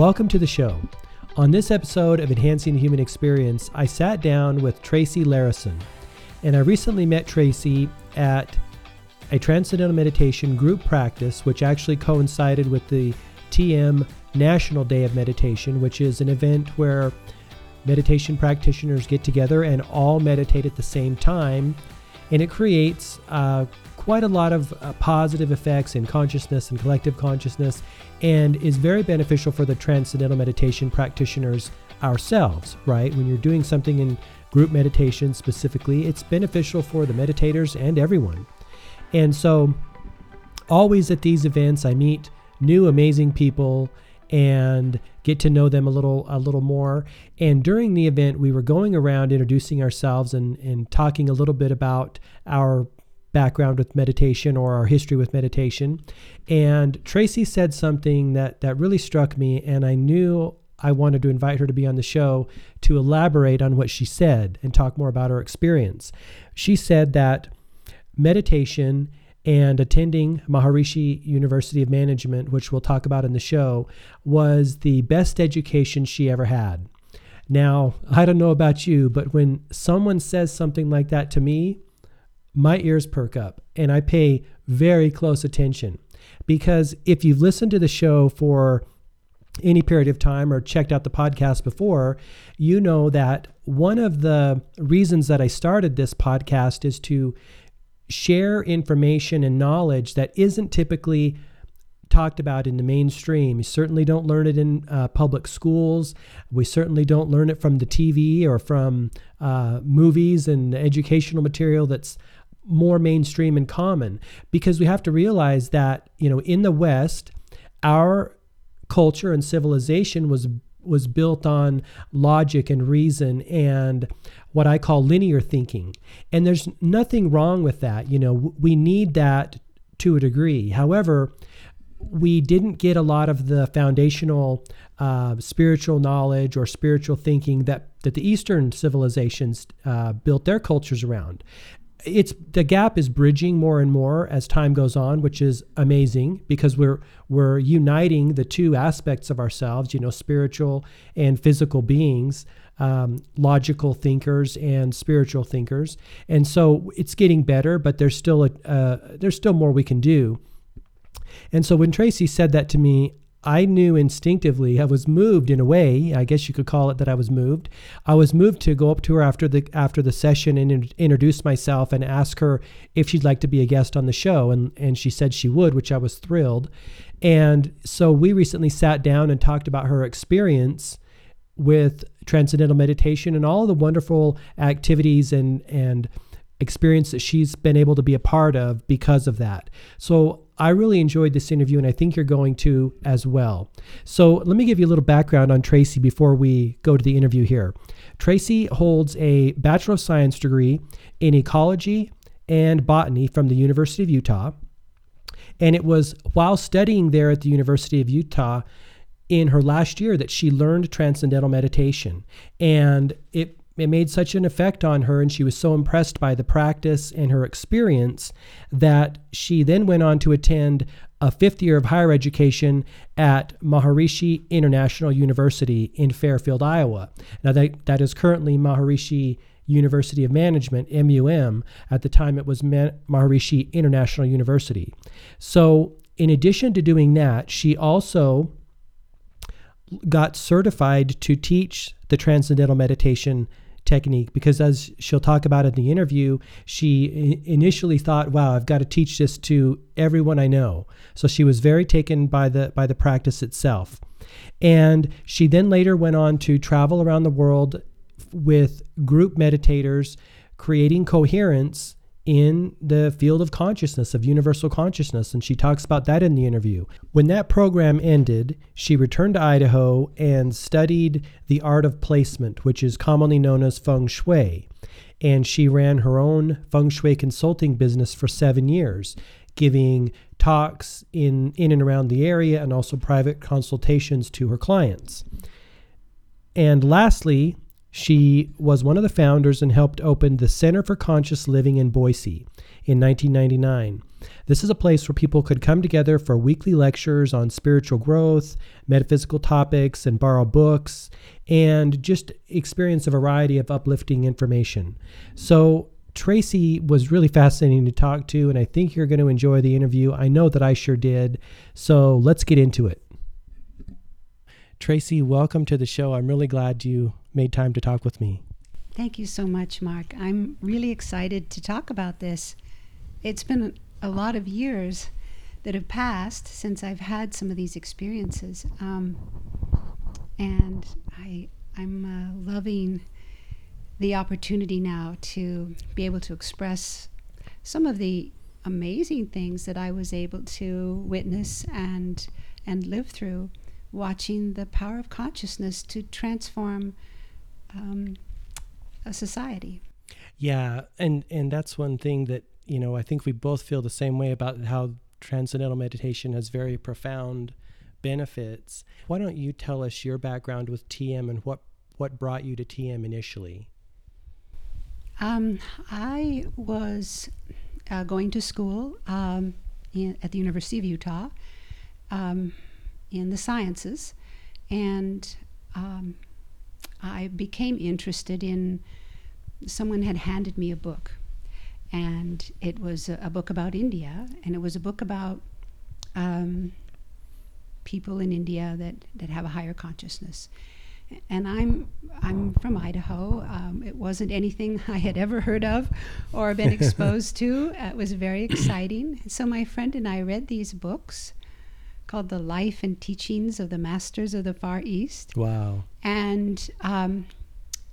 Welcome to the show. On this episode of Enhancing the Human Experience, I sat down with Tracy Larison. And I recently met Tracy at a Transcendental Meditation group practice, which actually coincided with the TM National Day of Meditation, which is an event where meditation practitioners get together and all meditate at the same time. And it creates uh, quite a lot of uh, positive effects in consciousness and collective consciousness, and is very beneficial for the transcendental meditation practitioners ourselves, right? When you're doing something in group meditation specifically, it's beneficial for the meditators and everyone. And so, always at these events, I meet new amazing people and get to know them a little a little more. And during the event, we were going around introducing ourselves and, and talking a little bit about our background with meditation or our history with meditation. And Tracy said something that that really struck me, and I knew I wanted to invite her to be on the show to elaborate on what she said and talk more about her experience. She said that meditation and attending Maharishi University of Management, which we'll talk about in the show, was the best education she ever had. Now, I don't know about you, but when someone says something like that to me, my ears perk up and I pay very close attention. Because if you've listened to the show for any period of time or checked out the podcast before, you know that one of the reasons that I started this podcast is to share information and knowledge that isn't typically talked about in the mainstream. You certainly don't learn it in uh, public schools. We certainly don't learn it from the TV or from uh, movies and educational material that's more mainstream and common because we have to realize that, you know, in the West, our culture and civilization was was built on logic and reason and what I call linear thinking. And there's nothing wrong with that. You know, we need that to a degree. However, we didn't get a lot of the foundational uh, spiritual knowledge or spiritual thinking that, that the Eastern civilizations uh, built their cultures around it's the gap is bridging more and more as time goes on, which is amazing because we're we're uniting the two aspects of ourselves, you know, spiritual and physical beings, um, logical thinkers and spiritual thinkers, and so it's getting better. But there's still a uh, there's still more we can do. And so when Tracy said that to me, I knew instinctively, I was moved in a way, I guess you could call it that I was moved. I was moved to go up to her after the after the session and in, introduce myself and ask her if she'd like to be a guest on the show and and she said she would, which I was thrilled. And so we recently sat down and talked about her experience with transcendental meditation and all the wonderful activities and and experience that she's been able to be a part of because of that. So I really enjoyed this interview, and I think you're going to as well. So, let me give you a little background on Tracy before we go to the interview here. Tracy holds a Bachelor of Science degree in ecology and botany from the University of Utah. And it was while studying there at the University of Utah in her last year that she learned transcendental meditation. And it it made such an effect on her, and she was so impressed by the practice and her experience that she then went on to attend a fifth year of higher education at Maharishi International University in Fairfield, Iowa. Now, that, that is currently Maharishi University of Management, MUM. At the time, it was Maharishi International University. So, in addition to doing that, she also got certified to teach the Transcendental Meditation technique because as she'll talk about in the interview she initially thought wow i've got to teach this to everyone i know. So she was very taken by the by the practice itself. And she then later went on to travel around the world with group meditators creating coherence in the field of consciousness, of universal consciousness. And she talks about that in the interview. When that program ended, she returned to Idaho and studied the art of placement, which is commonly known as feng shui. And she ran her own feng shui consulting business for seven years, giving talks in, in and around the area and also private consultations to her clients. And lastly, she was one of the founders and helped open the Center for Conscious Living in Boise in 1999. This is a place where people could come together for weekly lectures on spiritual growth, metaphysical topics, and borrow books, and just experience a variety of uplifting information. So, Tracy was really fascinating to talk to, and I think you're going to enjoy the interview. I know that I sure did. So, let's get into it. Tracy, welcome to the show. I'm really glad you made time to talk with me. Thank you so much, Mark. I'm really excited to talk about this. It's been a lot of years that have passed since I've had some of these experiences, um, and I I'm uh, loving the opportunity now to be able to express some of the amazing things that I was able to witness and and live through, watching the power of consciousness to transform um, a society. Yeah, and and that's one thing that you know I think we both feel the same way about how transcendental meditation has very profound benefits. Why don't you tell us your background with TM and what what brought you to TM initially? Um, I was uh, going to school um, in, at the University of Utah um, in the sciences, and um, I became interested in. Someone had handed me a book, and it was a, a book about India, and it was a book about um, people in India that, that have a higher consciousness and I'm I'm from Idaho. Um, it wasn't anything I had ever heard of or been exposed to. It was very exciting. So my friend and I read these books called "The Life and Teachings of the Masters of the Far East." Wow! And um,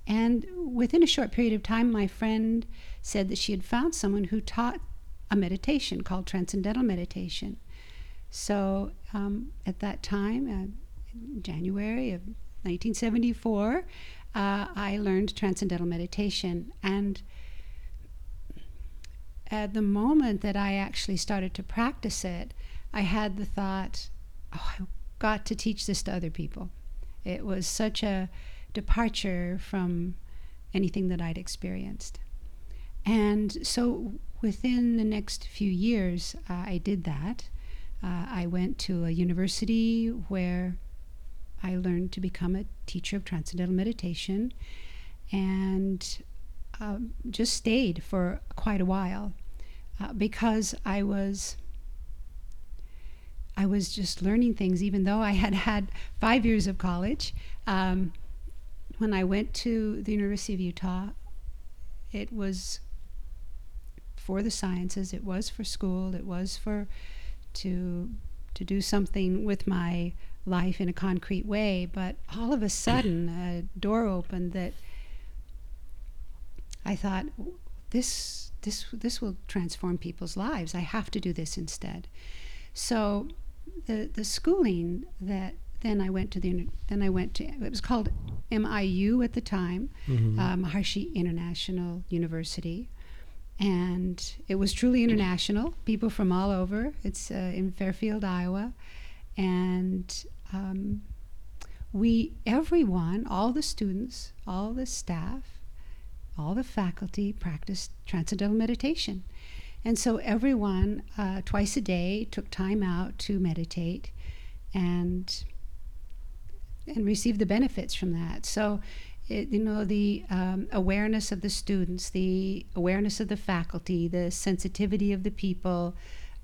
and within a short period of time, my friend said that she had found someone who taught a meditation called transcendental meditation. So um, at that time, uh, January of 1974, uh, I learned transcendental meditation. And at the moment that I actually started to practice it, I had the thought, oh, I've got to teach this to other people. It was such a departure from anything that I'd experienced. And so within the next few years, uh, I did that. Uh, I went to a university where I learned to become a teacher of transcendental meditation and um, just stayed for quite a while uh, because I was. I was just learning things, even though I had had five years of college. Um, when I went to the University of Utah, it was for the sciences. It was for school. It was for to to do something with my life in a concrete way, but all of a sudden a door opened that I thought this this this will transform people's lives. I have to do this instead. So the the schooling that then I went to the then I went to it was called MIU at the time, mm-hmm. uh, Maharishi International University, and it was truly international. People from all over. It's uh, in Fairfield, Iowa, and um, we, everyone, all the students, all the staff, all the faculty practiced transcendental meditation. And so everyone, uh, twice a day, took time out to meditate and and receive the benefits from that. So, it, you know, the um, awareness of the students, the awareness of the faculty, the sensitivity of the people,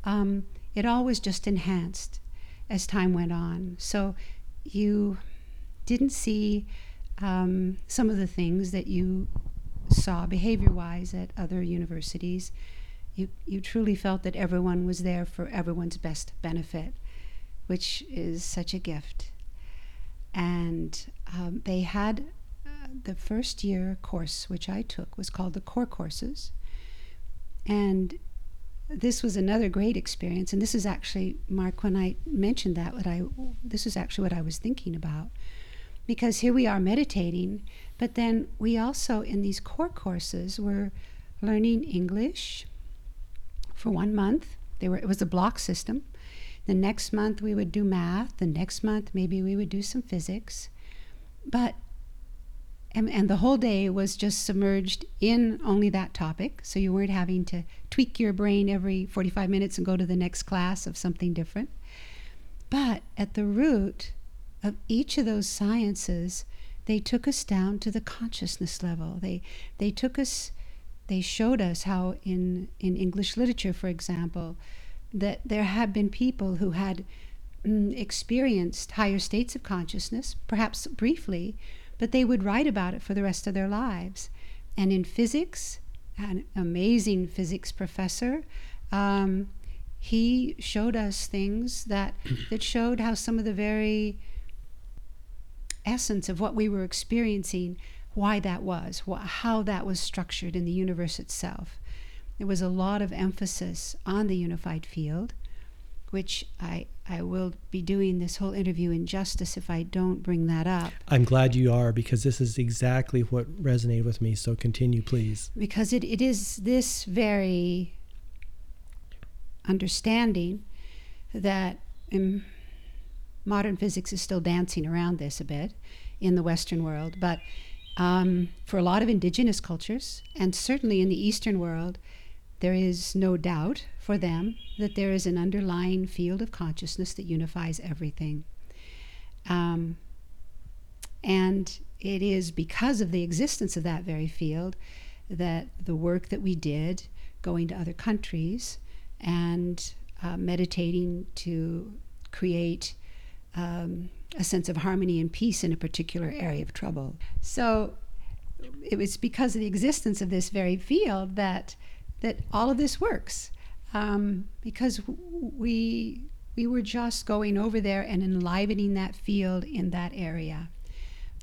um, it all was just enhanced as time went on. So you didn't see um, some of the things that you saw behavior wise at other universities. You, you truly felt that everyone was there for everyone's best benefit, which is such a gift. And um, they had uh, the first year course, which I took, was called the Core Courses. And this was another great experience, and this is actually Mark. When I mentioned that, what I this is actually what I was thinking about, because here we are meditating, but then we also in these core courses were learning English for one month. They were it was a block system. The next month we would do math. The next month maybe we would do some physics, but and, and the whole day was just submerged in only that topic. So you weren't having to tweak your brain every 45 minutes and go to the next class of something different. But at the root of each of those sciences, they took us down to the consciousness level. They, they took us, they showed us how in, in English literature, for example, that there had been people who had mm, experienced higher states of consciousness, perhaps briefly, but they would write about it for the rest of their lives. And in physics, an amazing physics professor, um, he showed us things that, that showed how some of the very essence of what we were experiencing, why that was, wh- how that was structured in the universe itself. There was a lot of emphasis on the unified field, which I, I will be doing this whole interview injustice if I don't bring that up. I'm glad you are because this is exactly what resonated with me. So continue, please. Because it, it is this very understanding that um, modern physics is still dancing around this a bit in the Western world, but um, for a lot of indigenous cultures, and certainly in the Eastern world, there is no doubt for them that there is an underlying field of consciousness that unifies everything. Um, and it is because of the existence of that very field that the work that we did going to other countries and uh, meditating to create um, a sense of harmony and peace in a particular area of trouble. So it was because of the existence of this very field that that all of this works, um, because we we were just going over there and enlivening that field in that area.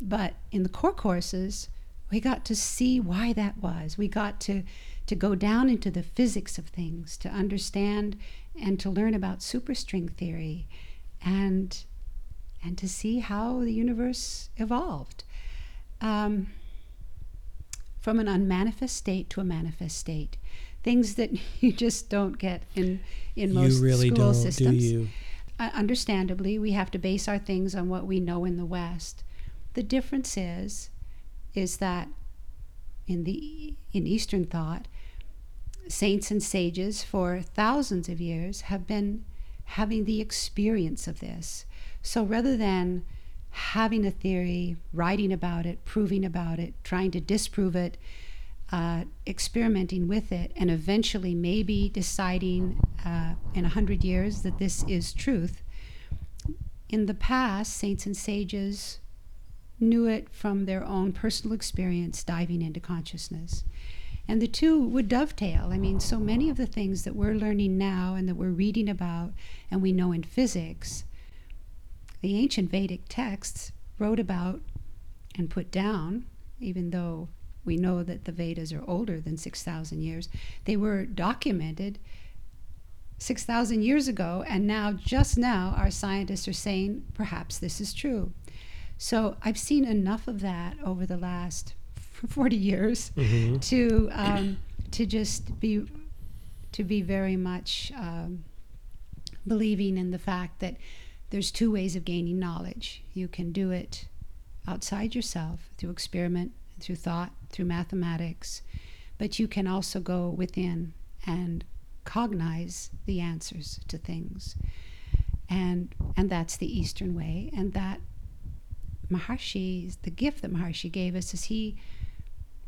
But in the core courses, we got to see why that was. We got to to go down into the physics of things, to understand and to learn about superstring theory and and to see how the universe evolved um, from an unmanifest state to a manifest state. Things that you just don't get in in most you really school don't, systems. Do you? Uh, understandably, we have to base our things on what we know in the West. The difference is, is that in the in Eastern thought, saints and sages for thousands of years have been having the experience of this. So rather than having a theory, writing about it, proving about it, trying to disprove it, uh, experimenting with it, and eventually maybe deciding uh, in a hundred years that this is truth. In the past, saints and sages knew it from their own personal experience diving into consciousness. And the two would dovetail. I mean, so many of the things that we're learning now and that we're reading about and we know in physics, the ancient Vedic texts wrote about and put down, even though we know that the Vedas are older than 6,000 years, they were documented 6,000 years ago, and now, just now, our scientists are saying perhaps this is true. So I've seen enough of that over the last 40 years Mm-hmm. to um, to just be to be very much um, believing in the fact that there's two ways of gaining knowledge. You can do it outside yourself through experiment, through thought, through mathematics, but you can also go within and cognize the answers to things. And and that's the Eastern way. And that Maharshi, the gift that Maharshi gave us is he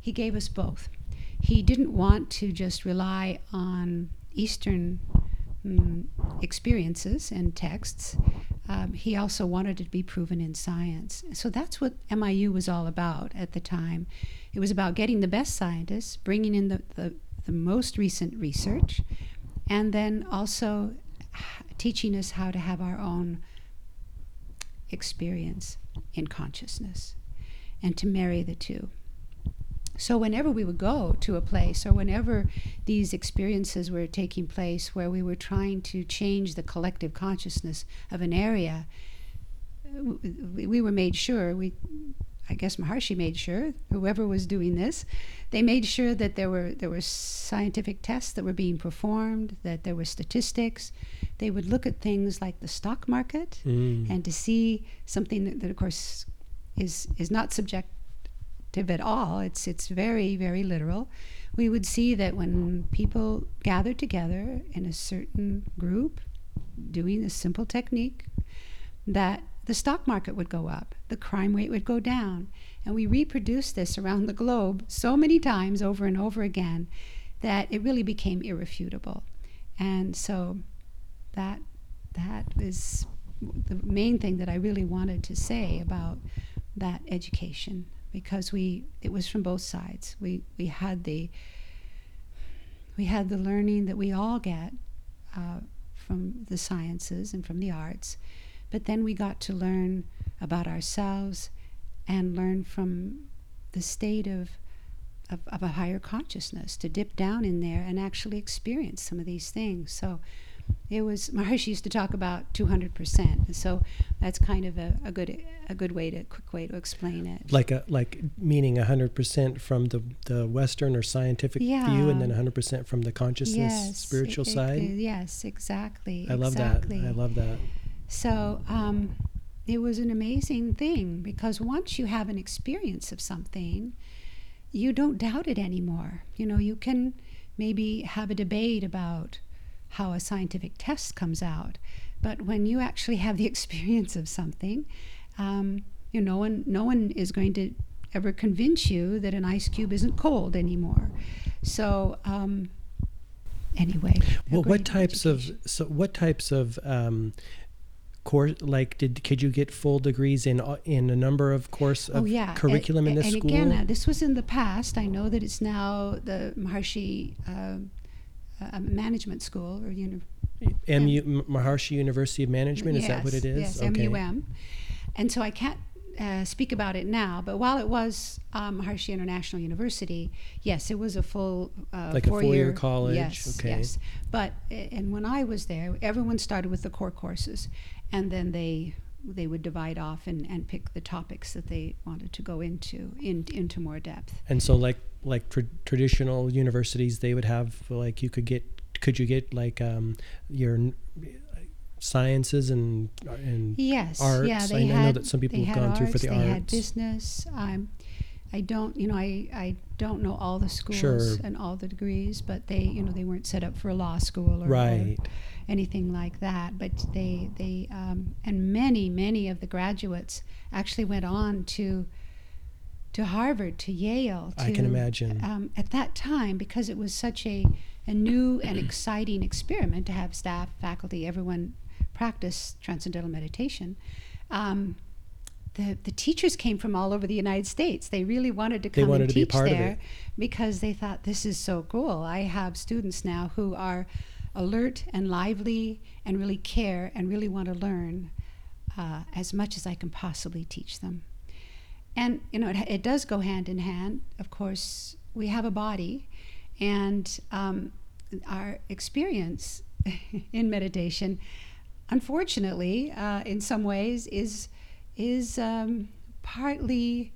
he gave us both. He didn't want to just rely on Eastern mm, experiences and texts. Um, he also wanted it to be proven in science. So that's what MIU was all about at the time. It was about getting the best scientists, bringing in the, the, the most recent research, and then also teaching us how to have our own experience in consciousness and to marry the two. So, whenever we would go to a place, or whenever these experiences were taking place where we were trying to change the collective consciousness of an area, we, we were made sure, we, I guess Maharshi made sure, whoever was doing this, they made sure that there were, there were scientific tests that were being performed, that there were statistics. They would look at things like the stock market Mm. and to see something that, that of course, is, is not subject at all. It's it's very very literal. We would see that when people gathered together in a certain group, doing a simple technique, that the stock market would go up, the crime rate would go down, and we reproduced this around the globe so many times over and over again that it really became irrefutable. And so that that is the main thing that I really wanted to say about that education because we it was from both sides. We we had the we had the learning that we all get uh, from the sciences and from the arts, but then we got to learn about ourselves and learn from the state of, of, of a higher consciousness to dip down in there and actually experience some of these things. So it was Maharishi used to talk about 200%. So that's kind of a, a good a good way to quick way to explain it. Like a like meaning 100% from the the western or scientific Yeah. view and then 100% from the consciousness yes, spiritual e- side. yes, exactly. I love exactly. that. I love that. So um, it was an amazing thing because once you have an experience of something, you don't doubt it anymore. You know, you can maybe have a debate about how a scientific test comes out, but when you actually have the experience of something, um, you know, no one, no one is going to ever convince you that an ice cube isn't cold anymore. So. Um, Anyway, Well, what types education. of so what types of um, course like did could you get full degrees in uh, in a number of course of oh yeah curriculum in and, this and school? again uh, this was in the past i know that it's now the maharshi uh, uh, management school or uni- MU M- Maharshi University of Management is that what it is? yes okay. mum and so i can't uh, speak about it now but while it was um, maharshi international university yes it was a full uh, Like a four-year four-year college, yes okay. yes but and when i was there everyone started with the core courses and then they they would divide off and, and pick the topics that they wanted to go into in, into more depth. And so like like tra- traditional universities they would have like you could get could you get like um your sciences and and Yes, arts. yeah, I they know had, that some people have had gone through for arts, the they had arts. business. Um, I don't, you know, I, I don't know all the schools Sure. and all the degrees, but they, you know, they weren't set up for a law school or, or right. Anything like that. But they, they, um, and many, many of the graduates actually went on to, to Harvard, to Yale. To, I can imagine. Um, at that time, because it was such a, a new and exciting experiment to have staff, faculty, everyone practice transcendental meditation. Um, the, the teachers came from all over the United States. They really wanted to come wanted and to teach there because they thought this is so cool. I have students now who are alert and lively and really care and really want to learn uh, as much as I can possibly teach them. And you know, it, it does go hand in hand. Of course, we have a body, and um, our experience in meditation, unfortunately, uh, in some ways, is is um, partly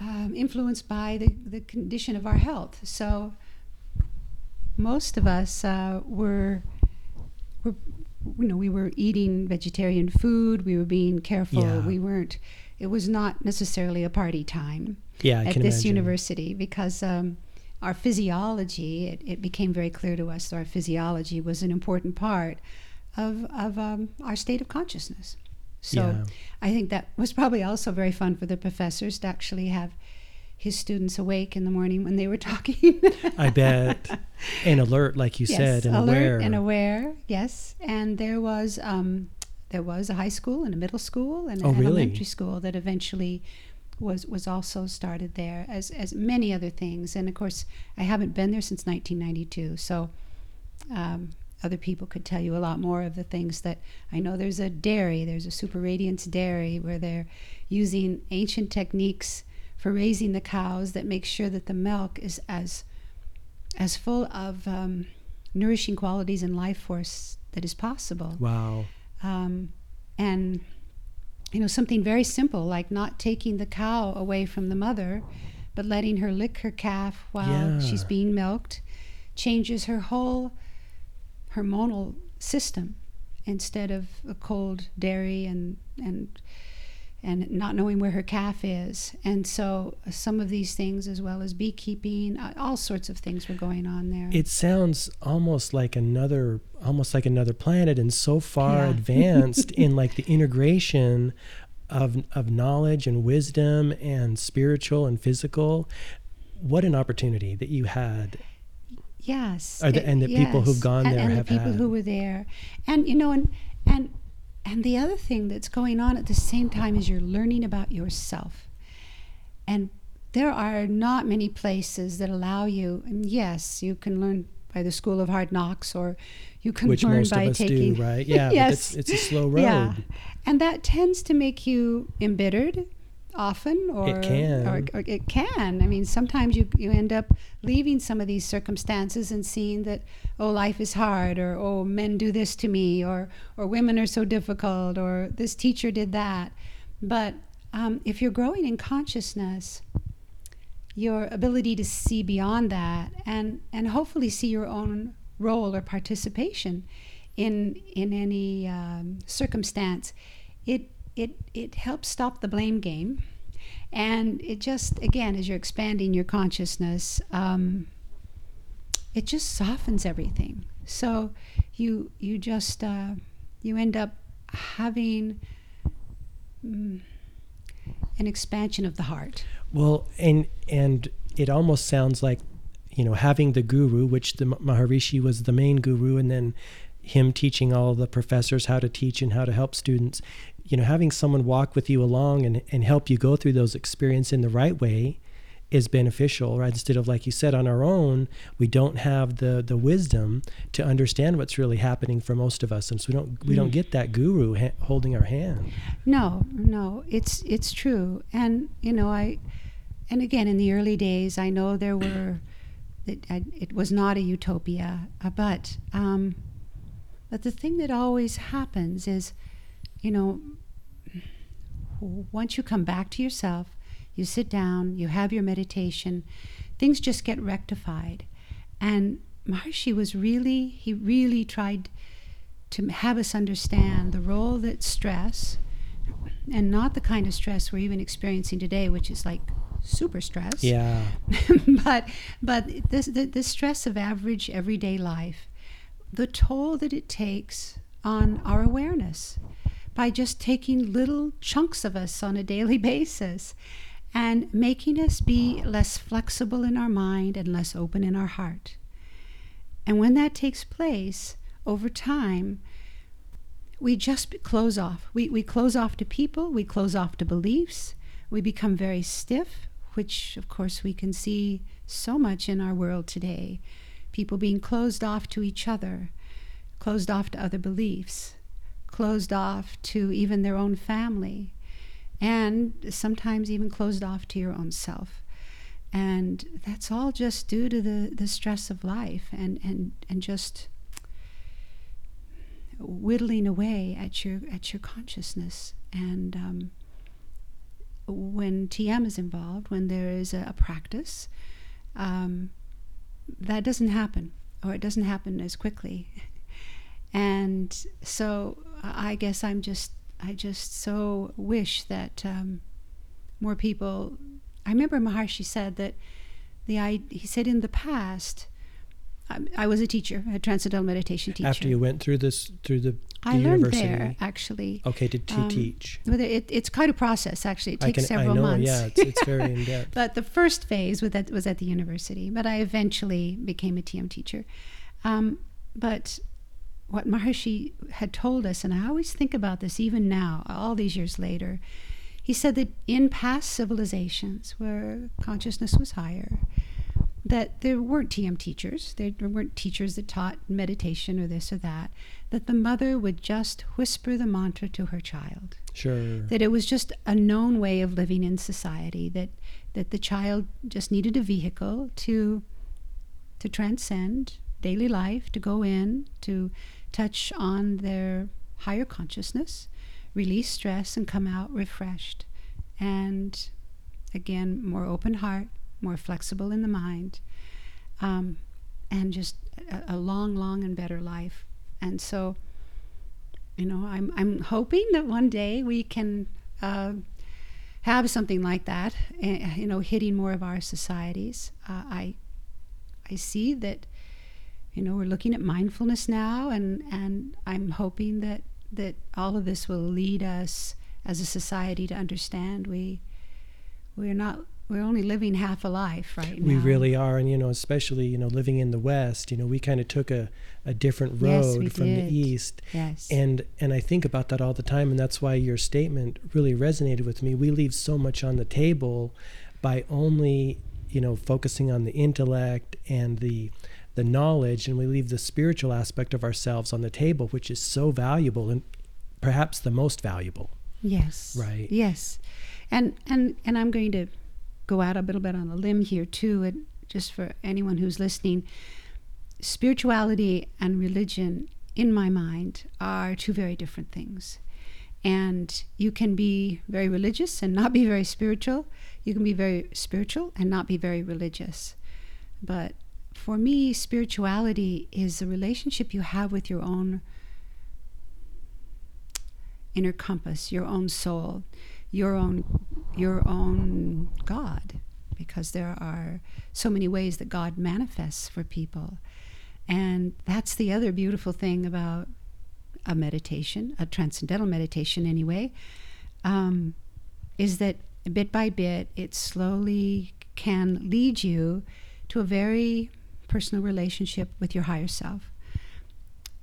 um, influenced by the, the condition of our health. So most of us uh, were, were, you know, we were eating vegetarian food. We were being careful. Yeah. We weren't. It was not necessarily a party time Yeah, I at this imagine. university because um, our physiology. It, it became very clear to us that our physiology was an important part of of um, our state of consciousness. So Yeah. I think that was probably also very fun for the professors to actually have his students awake in the morning when they were talking. I bet. And alert, like you yes, said, and alert aware. and aware. Yes, and there was um, there was a high school and a middle school and Oh, an really? elementary school that eventually was was also started there, as as many other things. And of course, I haven't been there since 1992, so. Um, other people could tell you a lot more of the things that I know. There's a dairy, there's a super radiance dairy where they're using ancient techniques for raising the cows that make sure that the milk is as as full of um, nourishing qualities and life force that is possible. wow. Um, and you know something very simple like not taking the cow away from the mother, but letting her lick her calf while Yeah. she's being milked, changes her whole hormonal system instead of a cold dairy and and and not knowing where her calf is. And so some of these things, as well as beekeeping, uh, all sorts of things were going on there. It sounds almost like another, almost like another planet, and so far Yeah. advanced in like the integration of of knowledge and wisdom and spiritual and physical. What an opportunity that you had. Yes, the- and the people who've gone and, there and have the people had. who were there, and you know, and and and the other thing that's going on at the same time is you're learning about yourself, and there are not many places that allow you. And yes, you can learn by the School of Hard Knocks, or you can which learn most by of us taking. do, right? Yeah, yes, it's, it's a slow road. yeah, and that tends to make you embittered often or can. or, or it can i mean sometimes you you end up leaving some of these circumstances and seeing that oh life is hard or oh men do this to me or or women are so difficult or this teacher did that but um, if you're growing in consciousness your ability to see beyond that and and hopefully see your own role or participation in in any um, circumstance it it it helps stop the blame game and it just again as you're expanding your consciousness um, it just softens everything so you you just uh, you end up having mm, an expansion of the heart Well, and and it almost sounds like, you know, having the guru, which the Maharishi was the main guru, and then him teaching all the professors how to teach and how to help students. You know, having someone walk with you along and, and help you go through those experiences in the right way is beneficial, right? Instead of like you said, on our own, we don't have the the wisdom to understand what's really happening for most of us, and so we don't we don't get that guru ha- holding our hand. No, no, it's it's true, and you know, I, and again, in the early days, I know there were, it, I, it was not a utopia, uh, but, um, but the thing that always happens is, you know, once you come back to yourself, you sit down, you have your meditation, things just get rectified, and Maharshi was really, he really tried to have us understand the role that stress and not the kind of stress we're even experiencing today, which is like super stress. Yeah, but but this the, the stress of average everyday life, the toll that it takes on our awareness by just taking little chunks of us on a daily basis and making us be less flexible in our mind and less open in our heart. And when that takes place over time, we just close off. We, we close off to people, we close off to beliefs, we become very stiff, which of course we can see so much in our world today. People being closed off to each other, closed off to other beliefs, closed off to even their own family, and sometimes even closed off to your own self. And that's all just due to the, the stress of life and, and, and just whittling away at your at your consciousness and um, when TM is involved when there is a, a practice um, that doesn't happen or it doesn't happen as quickly and so I guess I'm just I just so wish that um, more people I remember Maharshi said that the I, he said in the past I, I was a teacher, a transcendental meditation teacher. after you went through this through the, the I learned university. there actually. Okay, to, to Um, teach. It, it's quite a process actually. It takes can, several I know, months. yeah, it's, it's very in depth. But the first phase was at, was at the university, but I eventually became a TM teacher. Um, but what Maharshi had told us, and I always think about this even now, all these years later, he said that in past civilizations where consciousness was higher, that there weren't TM teachers, there weren't teachers that taught meditation or this or that, that the mother would just whisper the mantra to her child Sure. that it was just a known way of living in society that that the child just needed a vehicle to to transcend daily life to go in to touch on their higher consciousness release stress and come out refreshed and again more open heart more flexible in the mind um, and just a, a long long and better life and so you know, I'm I'm hoping that one day we can uh, have something like that, eh, you know, hitting more of our societies. Uh, I I see that, you know, we're looking at mindfulness now, and and I'm hoping that that all of this will lead us as a society to understand we we're not we're only living half a life right now. We really are, and you know, especially you know, living in the West, you know, we kind of took a, a different road we from did. the East, Yes. and and I think about that all the time, and that's why your statement really resonated with me. We leave so much on the table by only you know focusing on the intellect and the the knowledge, and we leave the spiritual aspect of ourselves on the table, which is so valuable and perhaps the most valuable. Yes. Right. Yes. And and and I'm going to go out a little bit on a limb here too, and just for anyone who's listening, spirituality and religion, in my mind, are two very different things. And you can be very religious and not be very spiritual. You can be very spiritual and not be very religious. But for me, spirituality is a relationship you have with your own inner compass, your own soul, your own your own God, because there are so many ways that God manifests for people. And that's the other beautiful thing about a meditation, a transcendental meditation anyway, um, is that bit by bit it slowly can lead you to a very personal relationship with your higher self.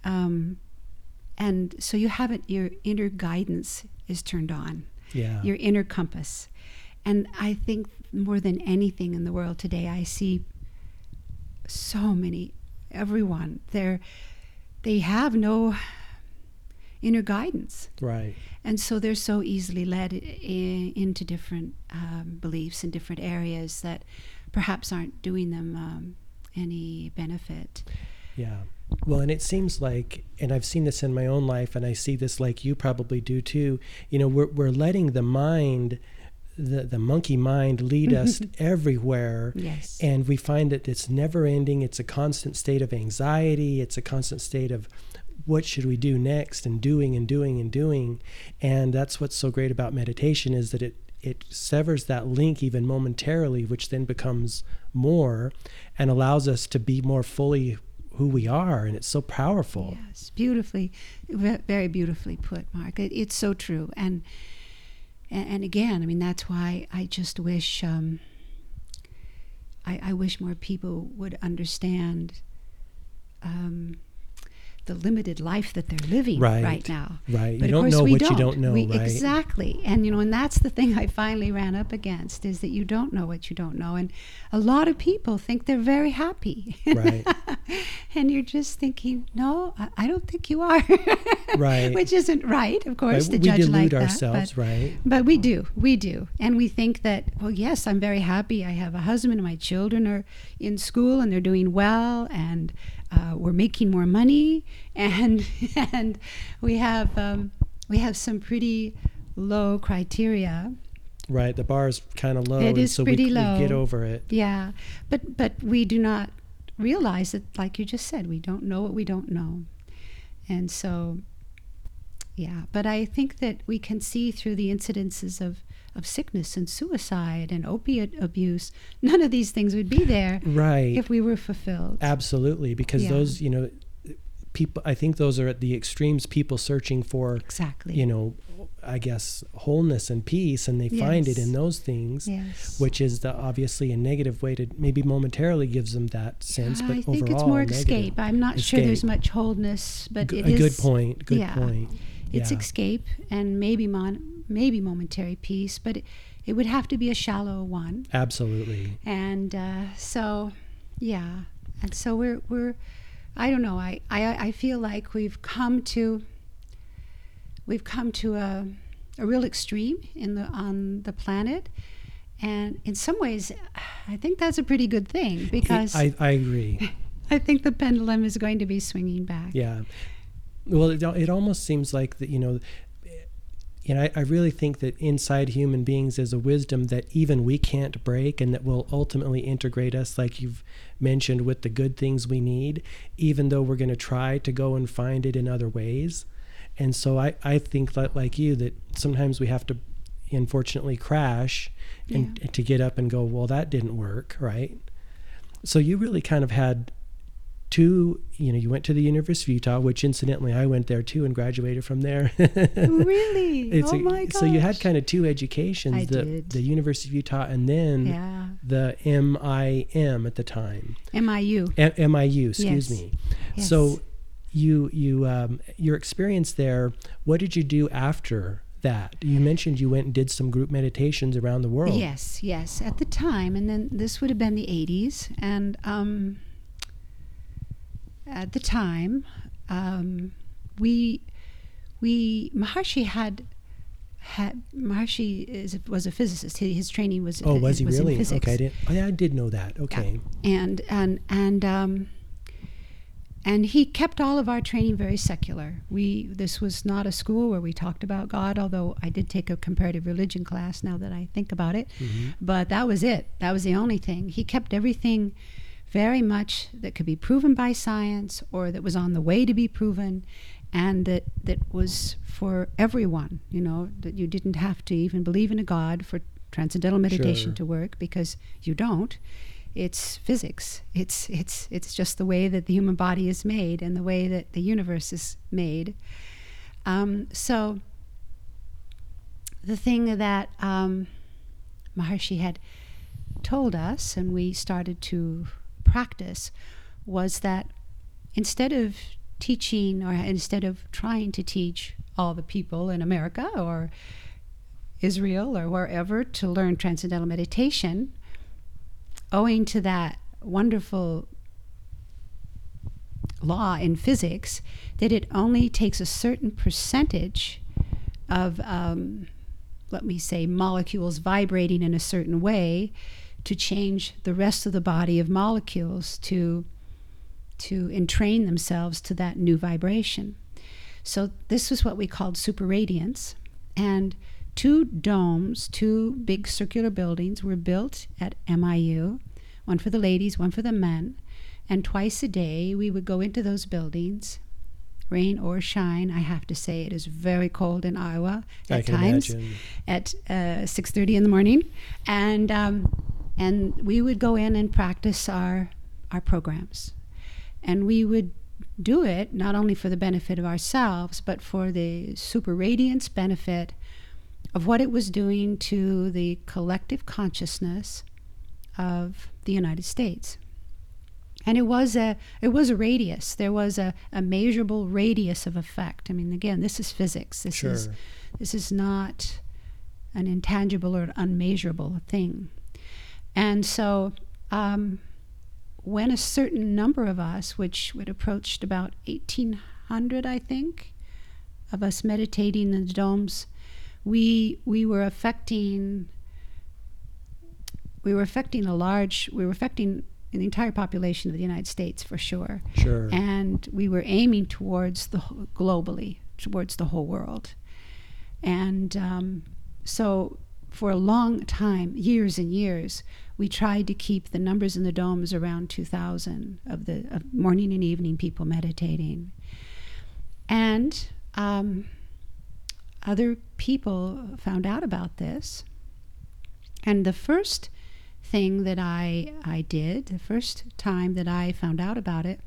Um, and so you haven't your inner guidance is turned on Yeah. your inner compass and i think more than anything in the world today i see so many everyone they're they have no inner guidance right. and so they're so easily led into different um, beliefs in different areas that perhaps aren't doing them um, any benefit Yeah. Well, and it seems like, and I've seen this in my own life, and I see this like you probably do too. You know, we're, we're letting the mind, the, the monkey mind, lead us everywhere. yes And we find that it's never ending. It's a constant state of anxiety. It's a constant state of what should we do next and doing and doing and doing. And that's what's so great about meditation is that it, it severs that link even momentarily, which then becomes more and allows us to be more fully who we are. And it's so powerful. Yes, beautifully, very beautifully put, Mark. It, it's so true, and, and again, I mean that's why I just wish um, I, I wish more people would understand um, the limited life that they're living Right. right now. Right. But you of don't course know we what don't. you don't know, We- right? Exactly. And you know, and that's the thing I finally ran up against is that you don't know what you don't know. And a lot of people think they're very happy. Right. and you're just thinking, no, I, I don't think you are. Right. Which isn't right, of course, Right, to we judge delude like ourselves, that. But, right? but we do, we do. And we think that, well, yes, I'm very happy. I have a husband and my children are in school and they're doing well and uh, we're making more money and and we have um, we have some pretty low criteria. Right. The bar is kind of low. It and so pretty we, we get over it. Yeah, but but we do not realize that, like you just said, we don't know what we don't know, and so yeah. But I think that we can see through the incidences of of sickness and suicide and opiate abuse. None of these things would be there Right. if we were fulfilled. Absolutely, because Yeah. those, you know, people. I think those are at the extremes. People searching for, exactly. you know, I guess wholeness and peace, and they find it in those things, yes. which is the obviously a negative way to maybe momentarily gives them that sense, but I think overall it's more escape. I'm not sure there's much wholeness, but G- it a is good point. Good yeah. point. It's yeah. escape and maybe mon- maybe momentary peace, but it, it would have to be a shallow one. Absolutely. And uh, so, yeah, and so we're we're, I don't know. I, I I feel like we've come to. We've come to a, a real extreme in the on the planet, and in some ways, I think that's a pretty good thing because I, I agree. I think the pendulum is going to be swinging back. Yeah. Well, it, it almost seems like that, you know, you know, I, I really think that inside human beings is a wisdom that even we can't break and that will ultimately integrate us, like you've mentioned, with the good things we need, even though we're going to try to go and find it in other ways. And so I, I think that, like you, that sometimes we have to, unfortunately crash and Yeah. to get up and go, well, that didn't work, right? So you really kind of had two, you know, you went to the University of Utah, which incidentally I went there too and graduated from there. really? Oh a- my gosh. So you had kind of two educations, I the, did. the University of Utah and then yeah. the MIM at the time. MIU. M- MIU, excuse Yes. me. Yes. So you you um, your experience there, what did you do after that? You mentioned you went and did some group meditations around the world. Yes, yes. At the time, and then this would have been the 80s, and um, at the time, um, we we Maharishi had had Maharishi is was a physicist. He, his training was Oh, was he in really? Okay, I didn't. Oh, yeah, I did know that. Okay. and and and um, and he kept all of our training very secular. We this was not a school where we talked about God, although I did take a comparative religion class. Now that I think about it, Mhm. but that was it. That was the only thing. He kept everything very much that could be proven by science or that was on the way to be proven and that that was for everyone, you know, that you didn't have to even believe in a god for transcendental meditation Sure. to work because you don't. It's physics. It's it's it's just the way that the human body is made and the way that the universe is made. Um, so the thing that um, Maharishi had told us, and we started to practice, was that instead of teaching or instead of trying to teach all the people in America or Israel or wherever to learn transcendental meditation, owing to that wonderful law in physics that it only takes a certain percentage of, um, let me say, molecules vibrating in a certain way to change the rest of the body of molecules to to entrain themselves to that new vibration. So this was what we called super radiance, and two domes, two big circular buildings were built at MIU, one for the ladies, one for the men, and twice a day we would go into those buildings. Rain or shine, I have to say it is very cold in Iowa at times imagine. at uh, 6.30 in the morning and um, and we would go in and practice our our programs. And we would do it not only for the benefit of ourselves but for the super radiance benefit of what it was doing to the collective consciousness of the United States. And it was a it was a radius. There was a, a measurable radius of effect. I mean again this is physics. This is this is not an intangible or unmeasurable thing. And so, um, when a certain number of us, which would approached about 1,800, I think, of us meditating in the domes, we we were affecting. We were affecting a large. We were affecting the entire population of the United States for sure Sure. and we were aiming towards the globally towards the whole world and um, so for a long time years and years we tried to keep the numbers in the domes around 2000 of the of morning and evening people meditating and um, other people found out about this and the first thing that I, I did, the first time that I found out about it,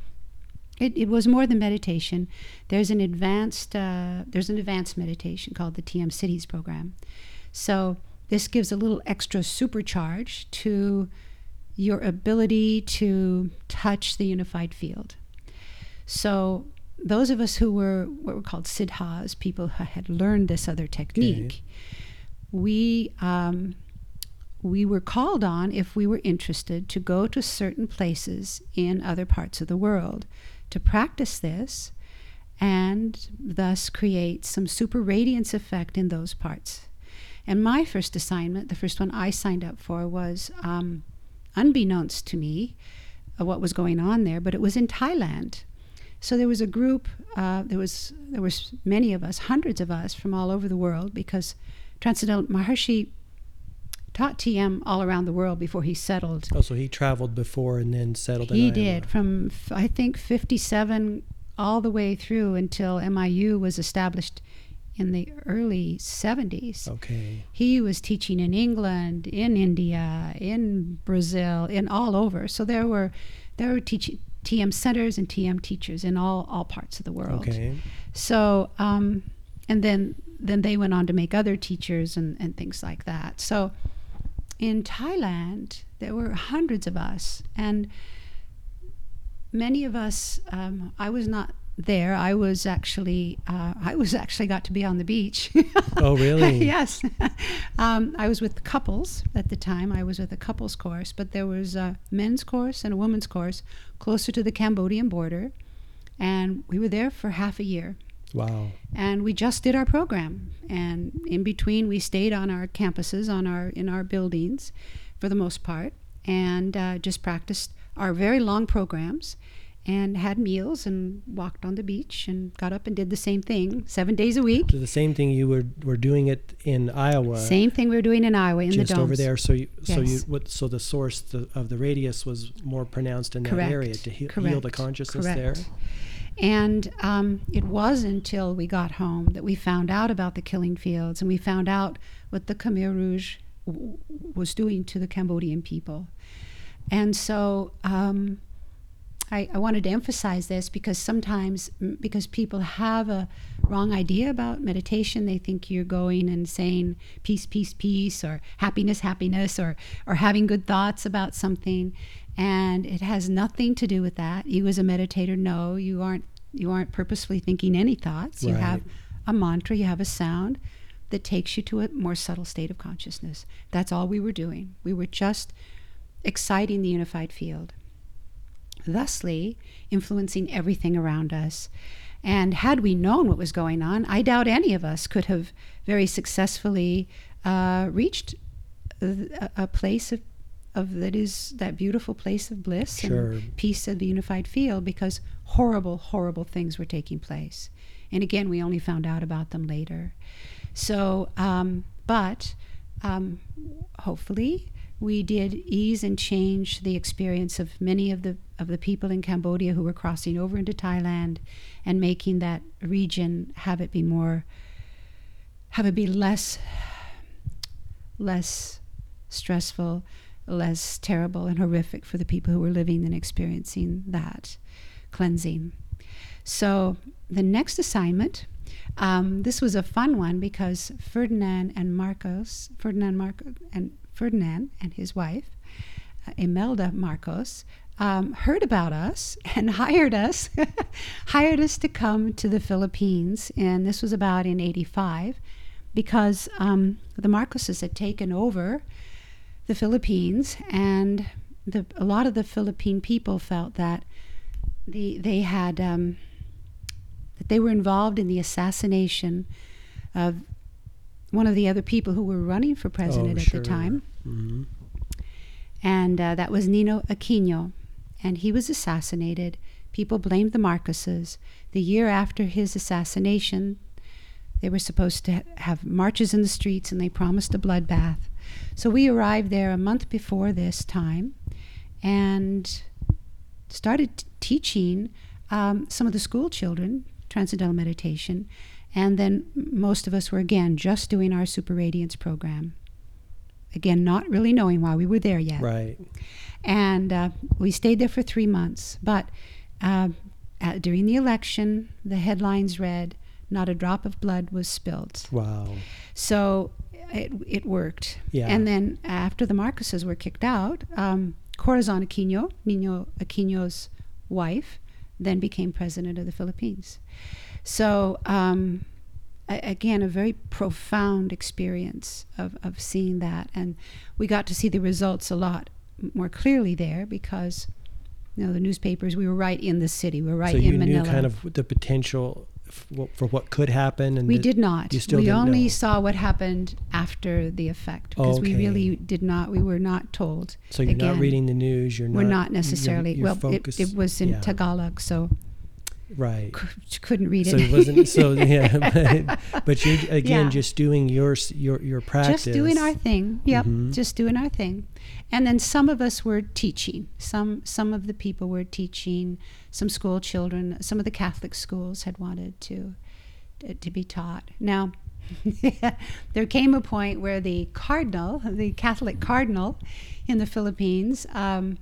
it, it was more than meditation. There's an advanced uh, there's an advanced meditation called the TM Sidhi program. So this gives a little extra supercharge to your ability to touch the unified field. So those of us who were what were called siddhas, people who had learned this other technique, we um, we were called on, if we were interested, to go to certain places in other parts of the world to practice this and thus create some super radiance effect in those parts. And my first assignment, the first one I signed up for, was um, unbeknownst to me uh, what was going on there, but it was in Thailand. So there was a group. Uh, there was there was many of us, hundreds of us from all over the world, because Transcendental Maharishi taught TM all around the world before he settled. Oh, so he traveled before and then settled in He did from f- I think 57 all the way through until MIU was established in the early 70s. Okay. He was teaching in England, in India, in Brazil, in all over. So there were there were teaching TM centers and TM teachers in all all parts of the world. Okay. So um, and then then they went on to make other teachers and, and things like that. So in Thailand, there were hundreds of us, and many of us. Um, I was not there. I was actually uh, I was actually got to be on the beach. Oh, really? yes. um, I was with couples at the time. I was with a couples course, but there was a men's course and a women's course closer to the Cambodian border, and we were there for half a year. Wow. And we just did our program, and in between we stayed on our campuses, on our in our buildings, for the most part, and uh, just practiced our very long programs and had meals and walked on the beach and got up and did the same thing seven days a week. So the same thing you were were doing it in Iowa. Same thing we were doing in Iowa in just the domes. over there. So you, so you, what? So the source the, of the radius was more pronounced in that Correct. area to he- heal the consciousness Correct. there. And um, it was until we got home that we found out about the killing fields and we found out what the Khmer Rouge w- was doing to the Cambodian people. And so um, I, I wanted to emphasize this because sometimes, because people have a wrong idea about meditation, they think you're going and saying peace, peace, peace, or happiness, happiness, or, or having good thoughts about something. And it has nothing to do with that. You, as a meditator, know you aren't you aren't purposefully thinking any thoughts. You have a mantra, you have a sound that takes you to a more subtle state of consciousness. That's all we were doing. We were just exciting the unified field thusly influencing everything around us. And had we known what was going on, I doubt any of us could have very successfully uh, reached a, a place of, of that is that beautiful place of bliss Sure. and peace of the unified field because horrible, horrible things were taking place. And again, we only found out about them later. So, um, but um, hopefully, we did ease and change the experience of many of the of the people in Cambodia who were crossing over into Thailand, and making that region have it be more, have it be less, less stressful, less terrible and horrific for the people who were living and experiencing that cleansing. So the next assignment, um, this was a fun one because Ferdinand and Marcos, Ferdinand Marcos and Ferdinand and his wife, uh, Imelda Marcos, um, heard about us and hired us, hired us to come to the Philippines, and this was about in '85, because um, the Marcoses had taken over the Philippines, and the, a lot of the Philippine people felt that the they had um, that they were involved in the assassination of one of the other people who were running for president at sure. the time, hmm and uh, that was Ninoy Aquino, and he was assassinated. People blamed the Marcoses. The year after his assassination, they were supposed to ha- have marches in the streets, and they promised a bloodbath. So we arrived there a month before this time, and started t- teaching um, some of the school children transcendental meditation, and then most of us were again just doing our super radiance program. Again, not really knowing why we were there yet Right. And uh, we stayed there for three months. But uh, at, during the election, the headlines read, "Not a drop of blood was spilled." Wow. So it it worked. Yeah. And then after the Marcoses were kicked out, um, Corazon Aquino, Ninoy Aquino's wife, then became president of the Philippines. So um, a- again, a very profound experience of, of seeing that, and we got to see the results a lot more clearly there because you know the newspapers. We were right in the city. We were right in Manila so in you Manila. knew kind of the potential for what could happen, and We did not. we only know. saw what happened after the effect because we really did not. We were not told. So you're not reading the news. You're We're not. not you're- necessarily. well, it, it was in yeah, Tagalog, so Right. c- couldn't read So it. it wasn't. So yeah, but, but you again Yeah. just doing your your your practice. just doing our thing. Yep, Mhm. just doing our thing. And then some of us were teaching. Some some of the people were teaching. Some school children. Some of the Catholic schools had wanted to to, to be taught. Now, there came a point where the cardinal, the Catholic cardinal in the Philippines, um,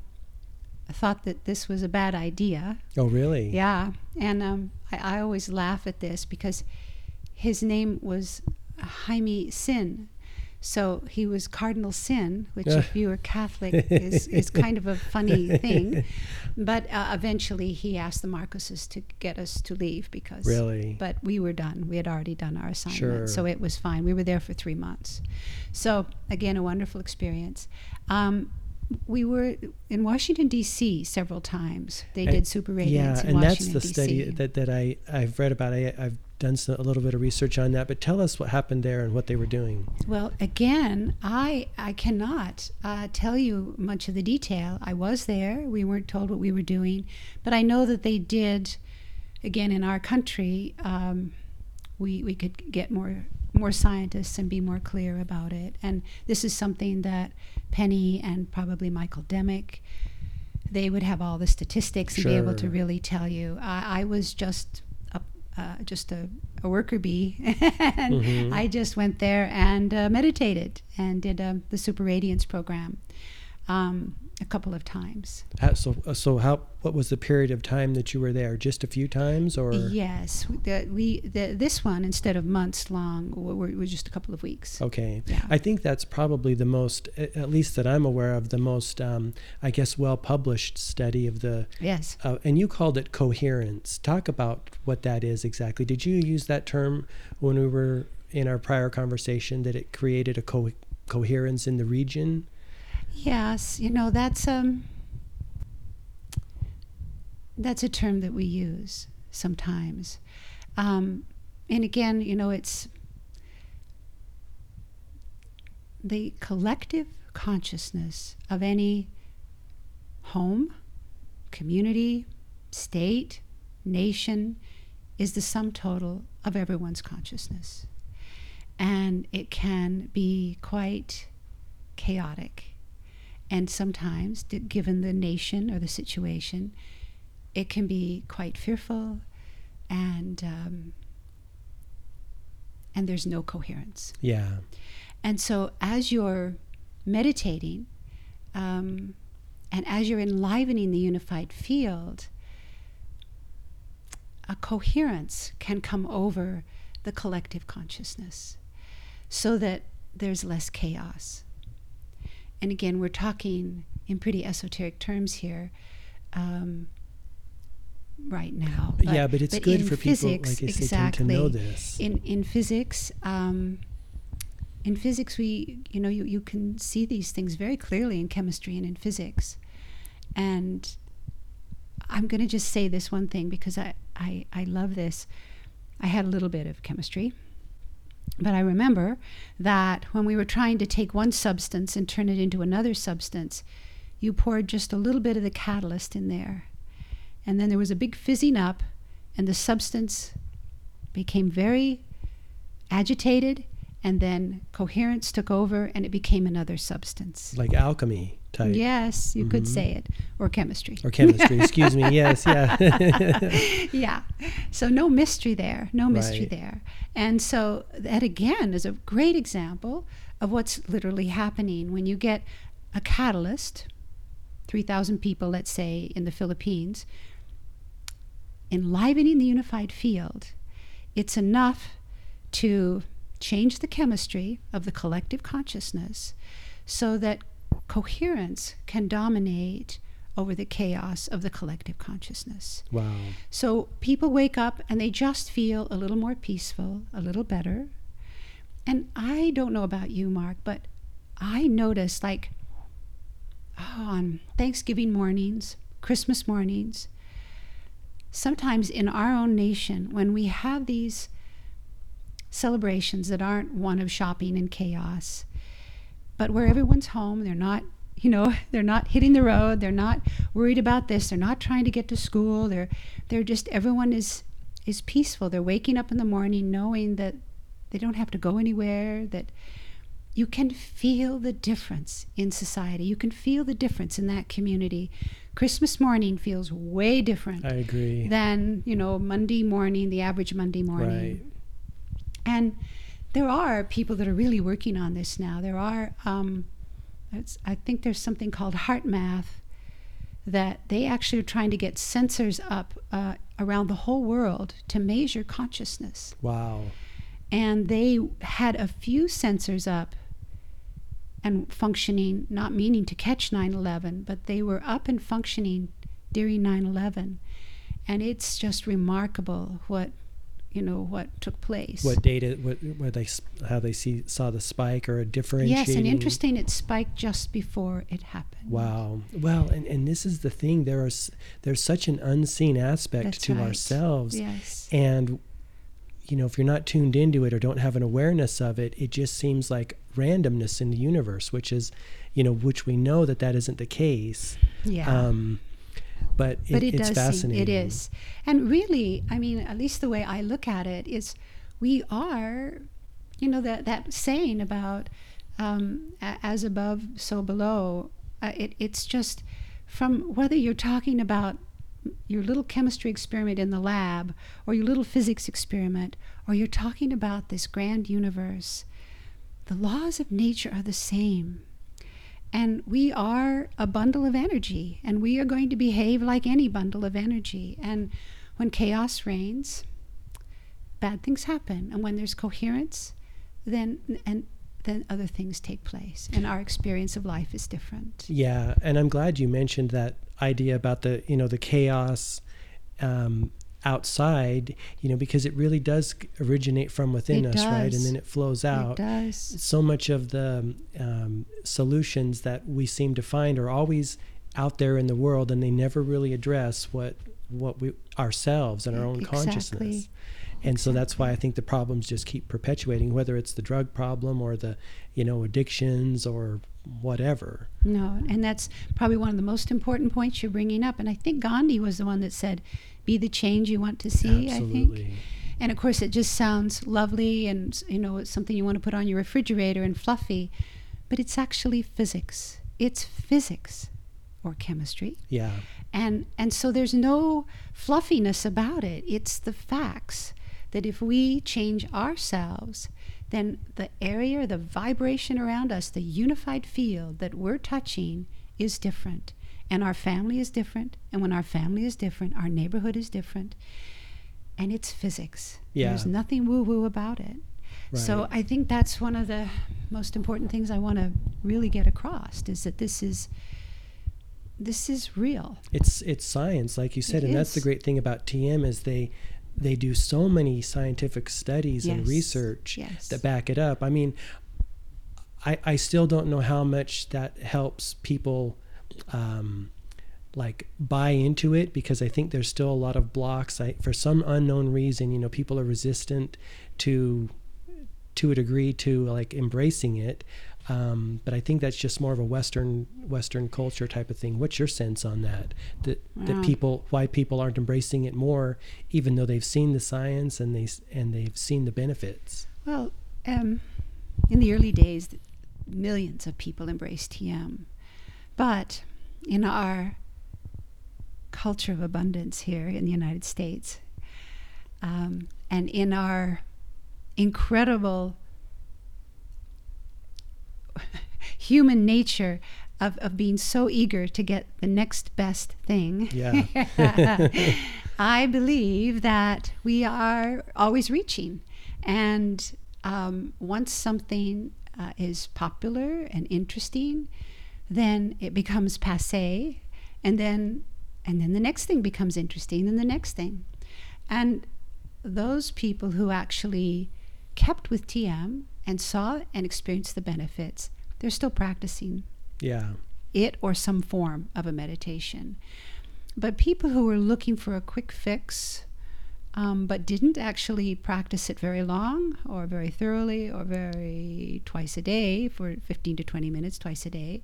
thought that this was a bad idea. Oh, really? Yeah, and um, I, I always laugh at this because his name was Jaime Sin. So he was Cardinal Sin, which, if you are Catholic, is, is kind of a funny thing. But uh, eventually he asked the Marcoses to get us to leave because. Really? But we were done. We had already done our assignment. Sure. So it was fine. We were there for three months. So, again, a wonderful experience. Um, we were in Washington D.C. several times. They did super radiance yeah, and that's the D.C. study that, that I, I've read about. I, I've done some, a little bit of research on that, but tell us what happened there and what they were doing. Well, again, I I cannot uh, tell you much of the detail. I was there. We weren't told what we were doing, but I know that they did. Again, in our country, um, we we could get more more scientists and be more clear about it. And this is something that Penny and probably Michael Demick, they would have all the statistics and be able to really tell you. I, I was just a, uh, just a, a worker bee, and Mhm. I just went there and uh, meditated and did um, the super radiance program um, a couple of times. So, uh, so how? What was the period of time that you were there? Just a few times, or Yes, the, we the, this one instead of months long was just a couple of weeks. Okay. Yeah. I think that's probably the most, at least that I'm aware of, the most, um, I guess, well published study of the, Yes. uh, and you called it coherence. Talk about what that is exactly. Did you use that term when we were in our prior conversation that it created a co- coherence in the region? Yes, you know that's um that's a term that we use sometimes, um, and again, you know, it's the collective consciousness of any home, community, state, nation is the sum total of everyone's consciousness, and it can be quite chaotic. And sometimes, given the nation or the situation, it can be quite fearful, and um, and there's no coherence. Yeah. And so, as you're meditating, um, and as you're enlivening the unified field, a coherence can come over the collective consciousness, so that there's less chaos and again, we're talking in pretty esoteric terms here um, right now. yeah, but it's good in for people physics, like I say to- exactly. to know this. In in physics, um, in physics, we you know you, you can see these things very clearly in chemistry and in physics, and I'm going to just say this one thing because I, I I love this. I had a little bit of chemistry. But I remember that when we were trying to take one substance and turn it into another substance, you poured just a little bit of the catalyst in there. And then there was a big fizzing up, and the substance became very agitated, and then coherence took over, and it became another substance. Like alchemy type. Yes, you could Mhm. say it, or chemistry. Or chemistry, excuse me. Yes, yeah. yeah. So no mystery there, no mystery Right. there. And so that again is a great example of what's literally happening when you get a catalyst, 3,000 people, let's say, in the Philippines, enlivening the unified field. It's enough to change the chemistry of the collective consciousness so that coherence can dominate over the chaos of the collective consciousness. wow. So people wake up and they just feel a little more peaceful, a little better. And I don't know about you, Mark, but I notice like oh, on Thanksgiving mornings, Christmas mornings, sometimes in our own nation, when we have these celebrations that aren't one of shopping and chaos, but where everyone's home, they're not, you know, they're not hitting the road, they're not worried about this, they're not trying to get to school, they're they're just everyone is is peaceful. They're waking up in the morning knowing that they don't have to go anywhere, that you can feel the difference in society. You can feel the difference in that community. Christmas morning feels way different I agree. than, you know, Monday morning, the average Monday morning. Right. And there are people that are really working on this now. There are, um, I think there's something called HeartMath that they actually are trying to get sensors up uh, around the whole world to measure consciousness. Wow. And they had a few sensors up and functioning, not meaning to catch 9 11, but they were up and functioning during 9 11. And it's just remarkable what you know what took place. What data? What where they how they see saw the spike or a differentiating? Yes, and interesting. It spiked just before it happened. Wow. Well, and, and this is the thing. There is there's such an unseen aspect That's to right. ourselves. Yes. And you know, if you're not tuned into it or don't have an awareness of it, it just seems like randomness in the universe, which is, you know, which we know that that isn't the case. Yeah. Um, but it, but it it's does fascinating. seem it is. And really i mean at least the way i look at it is we are you know that that saying about um, as above so below. Uh, it, it's just from whether you're talking about your little chemistry experiment in the lab or your little physics experiment or you're talking about this grand universe the laws of nature are the same and we are a bundle of energy, and we are going to behave like any bundle of energy. And when chaos reigns, bad things happen. And when there's coherence, then and then other things take place. And our experience of life is different. Yeah, and I'm glad you mentioned that idea about the you know the chaos um, outside, you know, because it really does originate from within It us, right? And then it flows out. It does. So much of the um, solutions that we seem to find are always out there in the world, and they never really address what what we ourselves and our own Exactly. consciousness. And so that's why I think the problems just keep perpetuating, whether it's the drug problem or the, you know, addictions or whatever. No, and that's probably one of the most important points you're bringing up. And I think Gandhi was the one that said, "Be the change you want to see." I think. And of course, it just sounds lovely and, you know, it's something you want to put on your refrigerator and fluffy. But it's actually physics. It's physics or chemistry. Yeah. And, and so there's no fluffiness about it. It's the facts that if we change ourselves, then the area, the vibration around us, the unified field that we're touching is different. And our family is different. And when our family is different, our neighborhood is different. And it's physics. Yeah. There's nothing woo woo about it. So I think that's one of the most important things I want to really get across is that this is this is real. It's it's science, like you said, It and that's the great thing about TM is they they do so many scientific studies and research Yes. that back it up. I mean, I I still don't know how much that helps people um, like buy into it because I think there's still a lot of blocks. I, for some unknown reason, you know, people are resistant to to a degree to like embracing it. Um, but I think that's just more of a Western Western culture type of thing. What's your sense on that? That that people why people aren't embracing it more, even though they've seen the science and they and they've seen the benefits. Well, um, in the early days, millions of people embraced TM. But in our culture of abundance here in the United States, um, and in our incredible human nature of, of being so eager to get the next best thing. Yeah. I believe that we are always reaching. And um, once something uh, is popular and interesting, then it becomes passe. And then, and then the next thing becomes interesting, and the next thing. And those people who actually kept with TM and saw and experienced the benefits, they're still practicing Yeah. it or some form of a meditation. But people who were looking for a quick fix, um, but didn't actually practice it very long or very thoroughly or very twice a day for 15 to 20 minutes twice a day,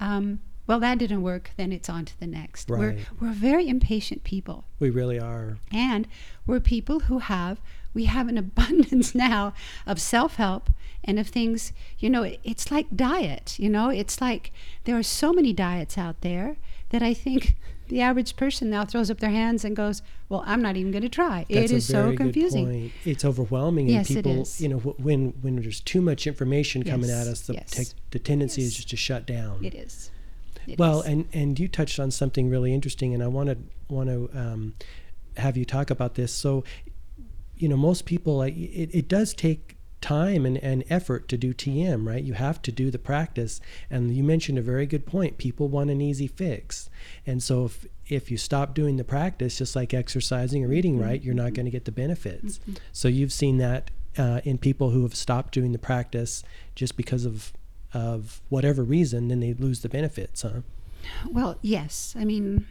um, well, that didn't work. Then it's on to the next. We're, we're very impatient people. We really are. And we're people who have, we have an abundance now of self help and of things, you know, it- it's like diet, you know, it's like there are so many diets out there that I think the average person now throws up their hands and goes, "Well, I'm not even going to try." That's it is so confusing. It's overwhelming, Yes, and it people, is. you know, when when there's too much information coming at us, the yes. tec- the tendency is just to shut down. It is. It well, is. and and you touched on something really interesting, and I want to want to um, have you talk about this. So, you know, most people it, it does take time and, and effort to do TM, right? You have to do the practice, and you mentioned a very good point. People want an easy fix, and so if if you stop doing the practice, just like exercising or eating right, you're not going to get the benefits. So you've seen that uh, in people who have stopped doing the practice just because of of whatever reason, then they lose the benefits, huh? Well, yes. I mean,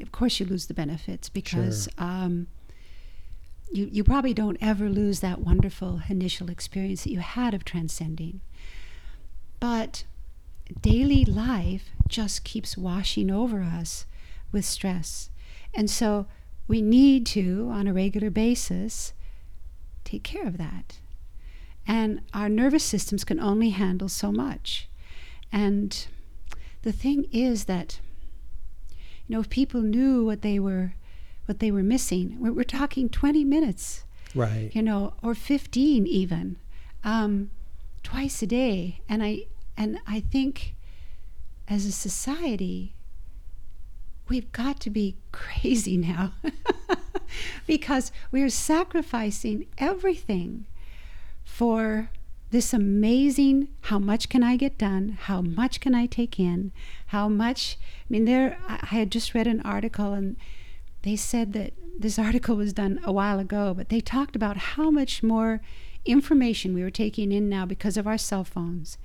of course you lose the benefits because um, you you probably don't ever lose that wonderful initial experience that you had of transcending. But daily life just keeps washing over us with stress. And so we need to, on a regular basis, take care of that. And our nervous systems can only handle so much. And the thing is that you know if people knew what they were what they were missing we're, we're talking 20 minutes Right. you know or 15 even um, twice a day and i and i think as a society we've got to be crazy now because we're sacrificing everything for this amazing how much can I get done? How much can I take in? How much? I mean, there, I had just read an article and they said that this article was done a while ago, but they talked about how much more information we were taking in now because of our cell phones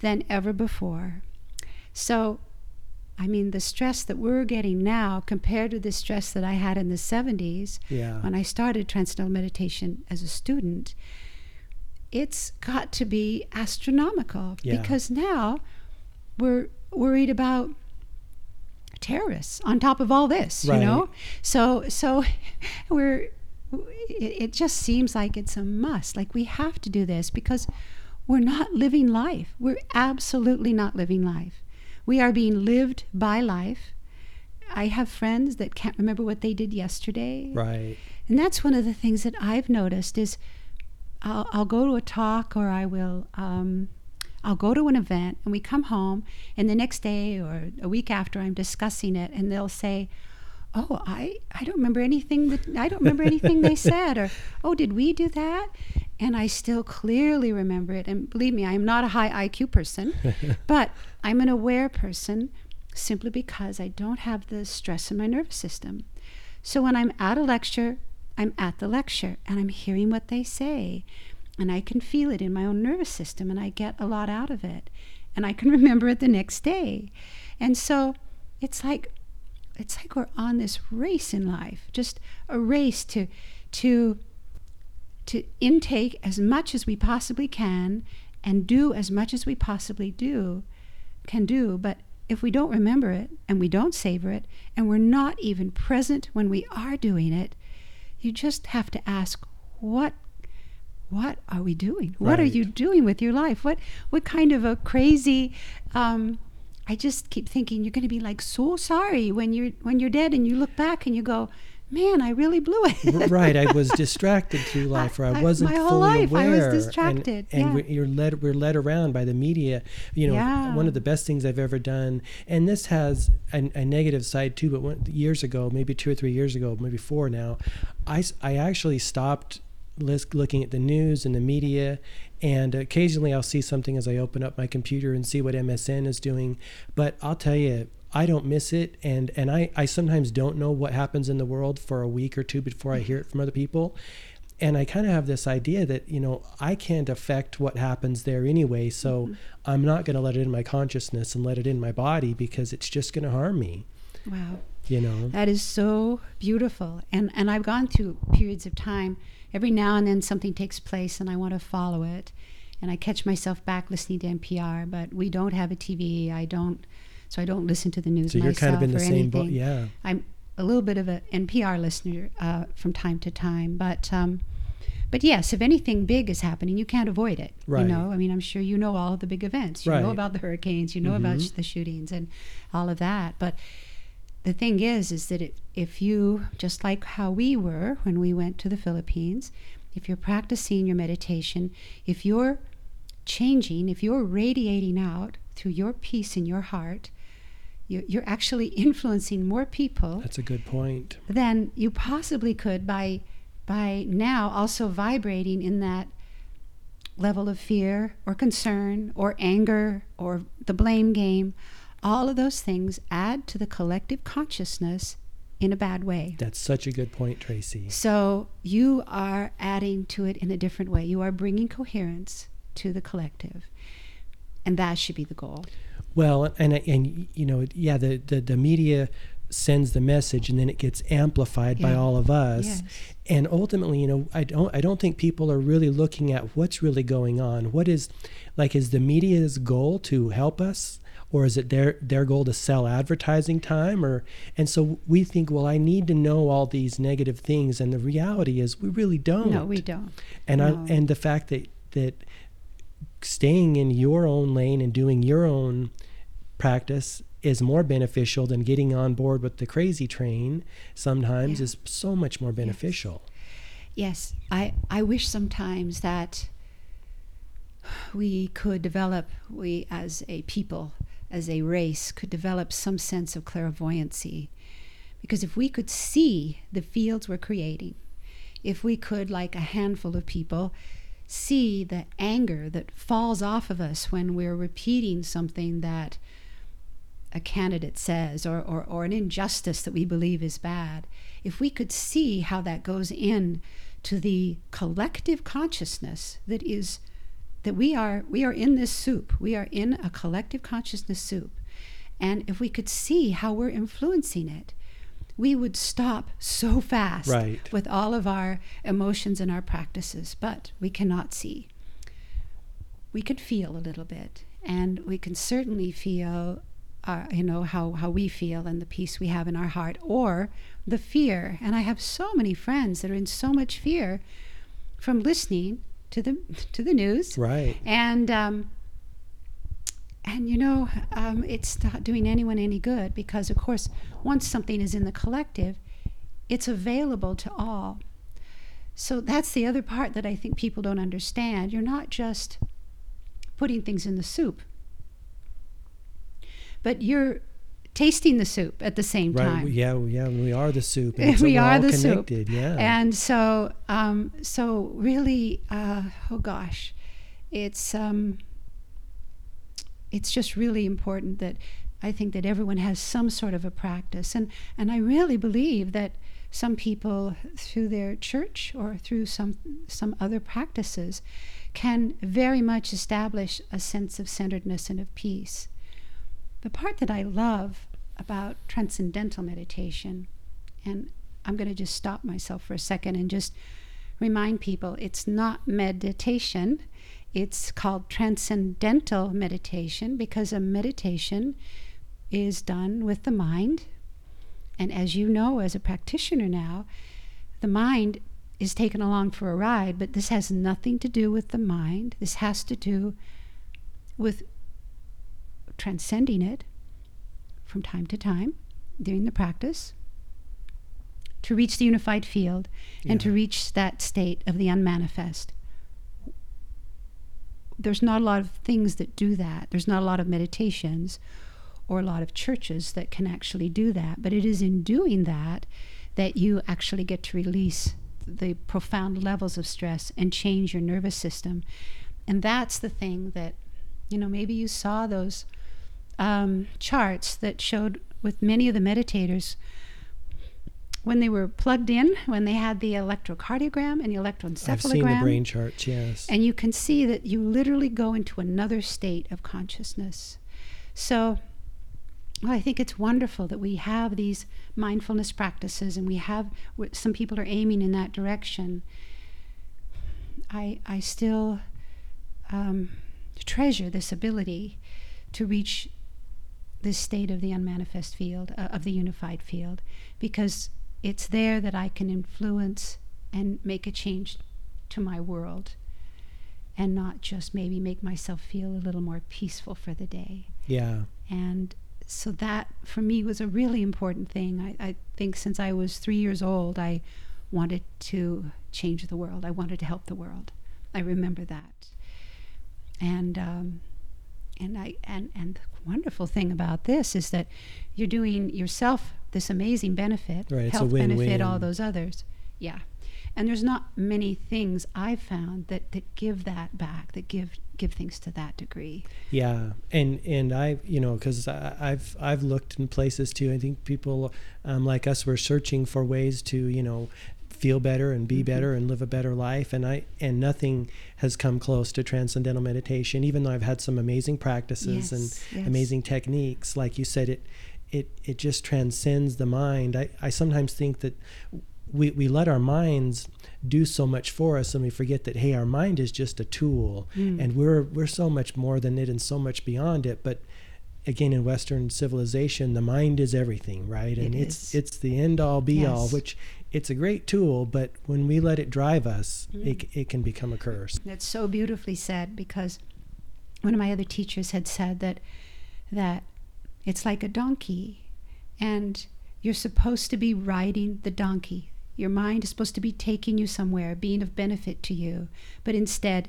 than ever before. So, I mean, the stress that we're getting now compared to the stress that I had in the 70s Yeah. when I started Transcendental Meditation as a student, it's got to be astronomical Yeah. because now we're worried about terrorists on top of all this, Right. you know? So, so we're, it, it just seems like it's a must. Like we have to do this because we're not living life. We're absolutely not living life. We are being lived by life. I have friends that can't remember what they did yesterday. Right. And that's one of the things that I've noticed is I'll, I'll go to a talk or I will um, I'll go to an event and we come home and the next day or a week after I'm discussing it and they'll say, "Oh, I I don't remember anything that I don't remember anything they said or oh, did we do that?" And I still clearly remember it. And believe me, I am not a high IQ person, but I'm an aware person simply because I don't have the stress in my nervous system. So when I'm at a lecture, I'm at the lecture and I'm hearing what they say. And I can feel it in my own nervous system and I get a lot out of it. And I can remember it the next day. And so it's like it's like we're on this race in life, just a race to to to intake as much as we possibly can and do as much as we possibly do can do, but if we don't remember it and we don't savor it and we're not even present when we are doing it, you just have to ask what what are we doing? What are you doing with your life? What what kind of a crazy um, I just keep thinking you're going to be like so sorry when you're when you're dead and you look back and you go, man, I really blew it. Right. I was distracted through life, or I, I- I- wasn't my whole fully life I was aware. and- distracted, and, yeah. we, you're led. We're led around by the media. You know, Yeah. one of the best things I've ever done, and this has a, a negative side too. But one, years ago, maybe two or three years ago, maybe four now, I I actually stopped looking at the news and the media. And occasionally I'll see something as I open up my computer and see what MSN is doing. But I'll tell you, I don't miss it. And, and I, I sometimes don't know what happens in the world for a week or two before I hear it mm-hmm. from other people. And I kind of have this idea that, you know, I can't affect what happens there anyway. So mm-hmm. I'm not going to let it in my consciousness and let it in my body because it's just going to harm me, wow. you know? That is so beautiful. And and I've gone through periods of time. Every now and then something takes place and I want to follow it. And I catch myself back listening to NPR, but we don't have a TV. I don't so I don't listen to the news So you're myself kind of in the same boat. Yeah. I'm a little bit of an NPR listener uh, from time to time, but um, But yes, if anything big is happening, you can't avoid it. Right. You know, I mean, I'm sure you know all of the big events. You Right. know about the hurricanes. You know about Mhm. sh- the shootings and all of that. But the thing is, is that it, if you, just like how we were when we went to the Philippines, if you're practicing your meditation, if you're changing, if you're radiating out through your peace in your heart, you're, you're actually influencing more people That's a good point. than you possibly could by by now also vibrating in that level of fear or concern or anger or the blame game all of those things add to the collective consciousness in a bad way That's such a good point, Tracy. so you are adding to it in a different way you are bringing coherence to the collective and that should be the goal Well, and and you know, yeah, the the, the media sends the message, and then it gets amplified by all of us. Yes. And ultimately, you know, I don't I don't think people are really looking at what's really going on. What is like is the media's goal to help us? Or is it their their goal to sell advertising time? Or and so we think, well, I need to know all these negative things, and the reality is we really don't. no we don't and No. I and the fact that that staying in your own lane and doing your own practice is more beneficial than getting on board with the crazy train sometimes Yeah. is so much more beneficial Yes, I, I wish sometimes that we could develop, we as a people, as a race, could develop some sense of clairvoyancy. Because if we could see the fields we're creating, if we could, like a handful of people, see the anger that falls off of us when we're repeating something that a candidate says or, or, or an injustice that we believe is bad, if we could see how that goes in to the collective consciousness that is that we are we are in this soup. We are in a collective consciousness soup. And if we could see how we're influencing it we would stop so fast Right. with all of our emotions and our practices. But we cannot see. We can feel a little bit. And we can certainly feel uh, you know how, how we feel and the peace we have in our heart or the fear. And i have so many friends that are in so much fear from listening to the to the news. Right. And um, and you know um, it's not doing anyone any good because of course once something is in the collective it's available to all. So that's the other part that i think people don't understand. You're not just putting things in the soup but you're tasting the soup at the same time, right time yeah yeah we are the soup and so we are all the soup. connected yeah And so, um, so really, uh, oh gosh, it's um, it's just really important that I think that everyone has some sort of a practice, and and I really believe that some people through their church or through some some other practices can very much establish a sense of centeredness and of peace. The part that I love about transcendental meditation, and I'm going to just stop myself for a second and just remind people it's not meditation. It's called transcendental meditation because a meditation is done with the mind. And as you know, as a practitioner now, the mind is taken along for a ride, but this has nothing to do with the mind. This has to do with transcending it from time to time during the practice to reach the unified field and to reach that state of the unmanifest. There's not a lot of things that do that. There's not a lot of meditations or a lot of churches that can actually do that. But it is in doing that that you actually get to release the profound levels of stress and change your nervous system. And that's the thing that, you know, maybe you saw those um, charts that showed with many of the meditators when they were plugged in, when they had the electrocardiogram and the electroencephalogram. i've seen the brain charts yes And you can see that you literally go into another state of consciousness. So well, I think it's wonderful that we have these mindfulness practices and we have some people are aiming in that direction. I, I still um, treasure this ability to reach this state of the unmanifest field, uh, of the unified field, because it's there that I can influence and make a change to my world and not just maybe make myself feel a little more peaceful for the day. Yeah. And so that for me was a really important thing. I, I think since I was three years old, I wanted to change the world. I wanted to help the world. I remember that. And um, and I and and the wonderful thing about this is that you're doing yourself this amazing benefit, Right, it's a help benefit all those others. Yeah. And there's not many things I've found that, that give that back, that give give things to that degree. Yeah, and and I, you know, because I've I've looked in places too. I think people um, like us were searching for ways to, you know, feel better and be Mhm. better and live a better life. And I and nothing has come close to transcendental meditation. Even though I've had some amazing practices and Yes, yes. amazing techniques, like you said, it it it just transcends the mind. I I sometimes think that we, we let our minds do so much for us and we forget that hey our mind is just a tool Mm. and we're we're so much more than it and so much beyond it but again in western civilization the mind is everything right and It it's is. it's the end all be all which it's a great tool but when we let it drive us Mm. it, it can become a curse That's so beautifully said because one of my other teachers had said that that it's like a donkey and you're supposed to be riding the donkey. Your mind is supposed to be taking you somewhere, being of benefit to you, but instead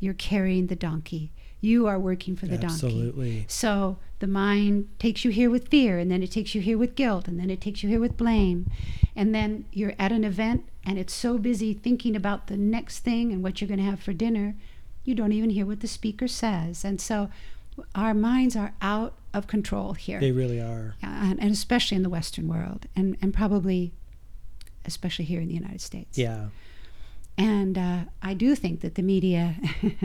you're carrying the donkey. You are working for the donkey. absolutely So the mind takes you here with fear, and then it takes you here with guilt, and then it takes you here with blame. And then you're at an event, and it's so busy thinking about the next thing and what you're going to have for dinner, you don't even hear what the speaker says. And so our minds are out of control here, they really are and, and especially in the Western world, and, and probably especially here in the United States. yeah And uh, I do think that the media.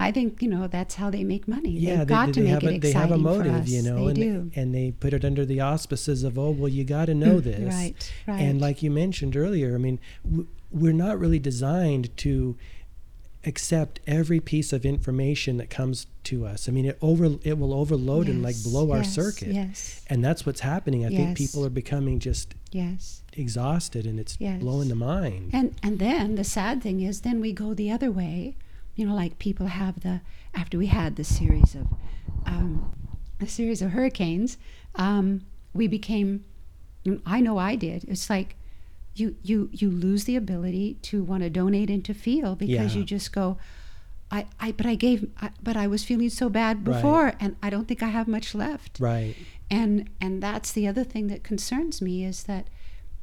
I think you know that's how they make money. yeah They've got to make have it a, they exciting have a motive for us. you know they and do. and they put it under the auspices of oh well you got to know mm, this Right, right. And like you mentioned earlier, I mean, we're not really designed to accept every piece of information that comes to us. I mean, it over it will overload and like Yes, blow our yes, circuit. Yes, And that's what's happening. I think people are becoming just yes. exhausted and it's Yes. blowing the mind. And and then the sad thing is, then we go the other way. You know, like people have the after we had the series of um, a series of hurricanes, um, we became. I know I did. It's like you you you lose the ability to want to donate and to feel because Yeah. you just go. I, I but I gave I, but I was feeling so bad Right. before and I don't think I have much left. right. and and that's the other thing that concerns me is that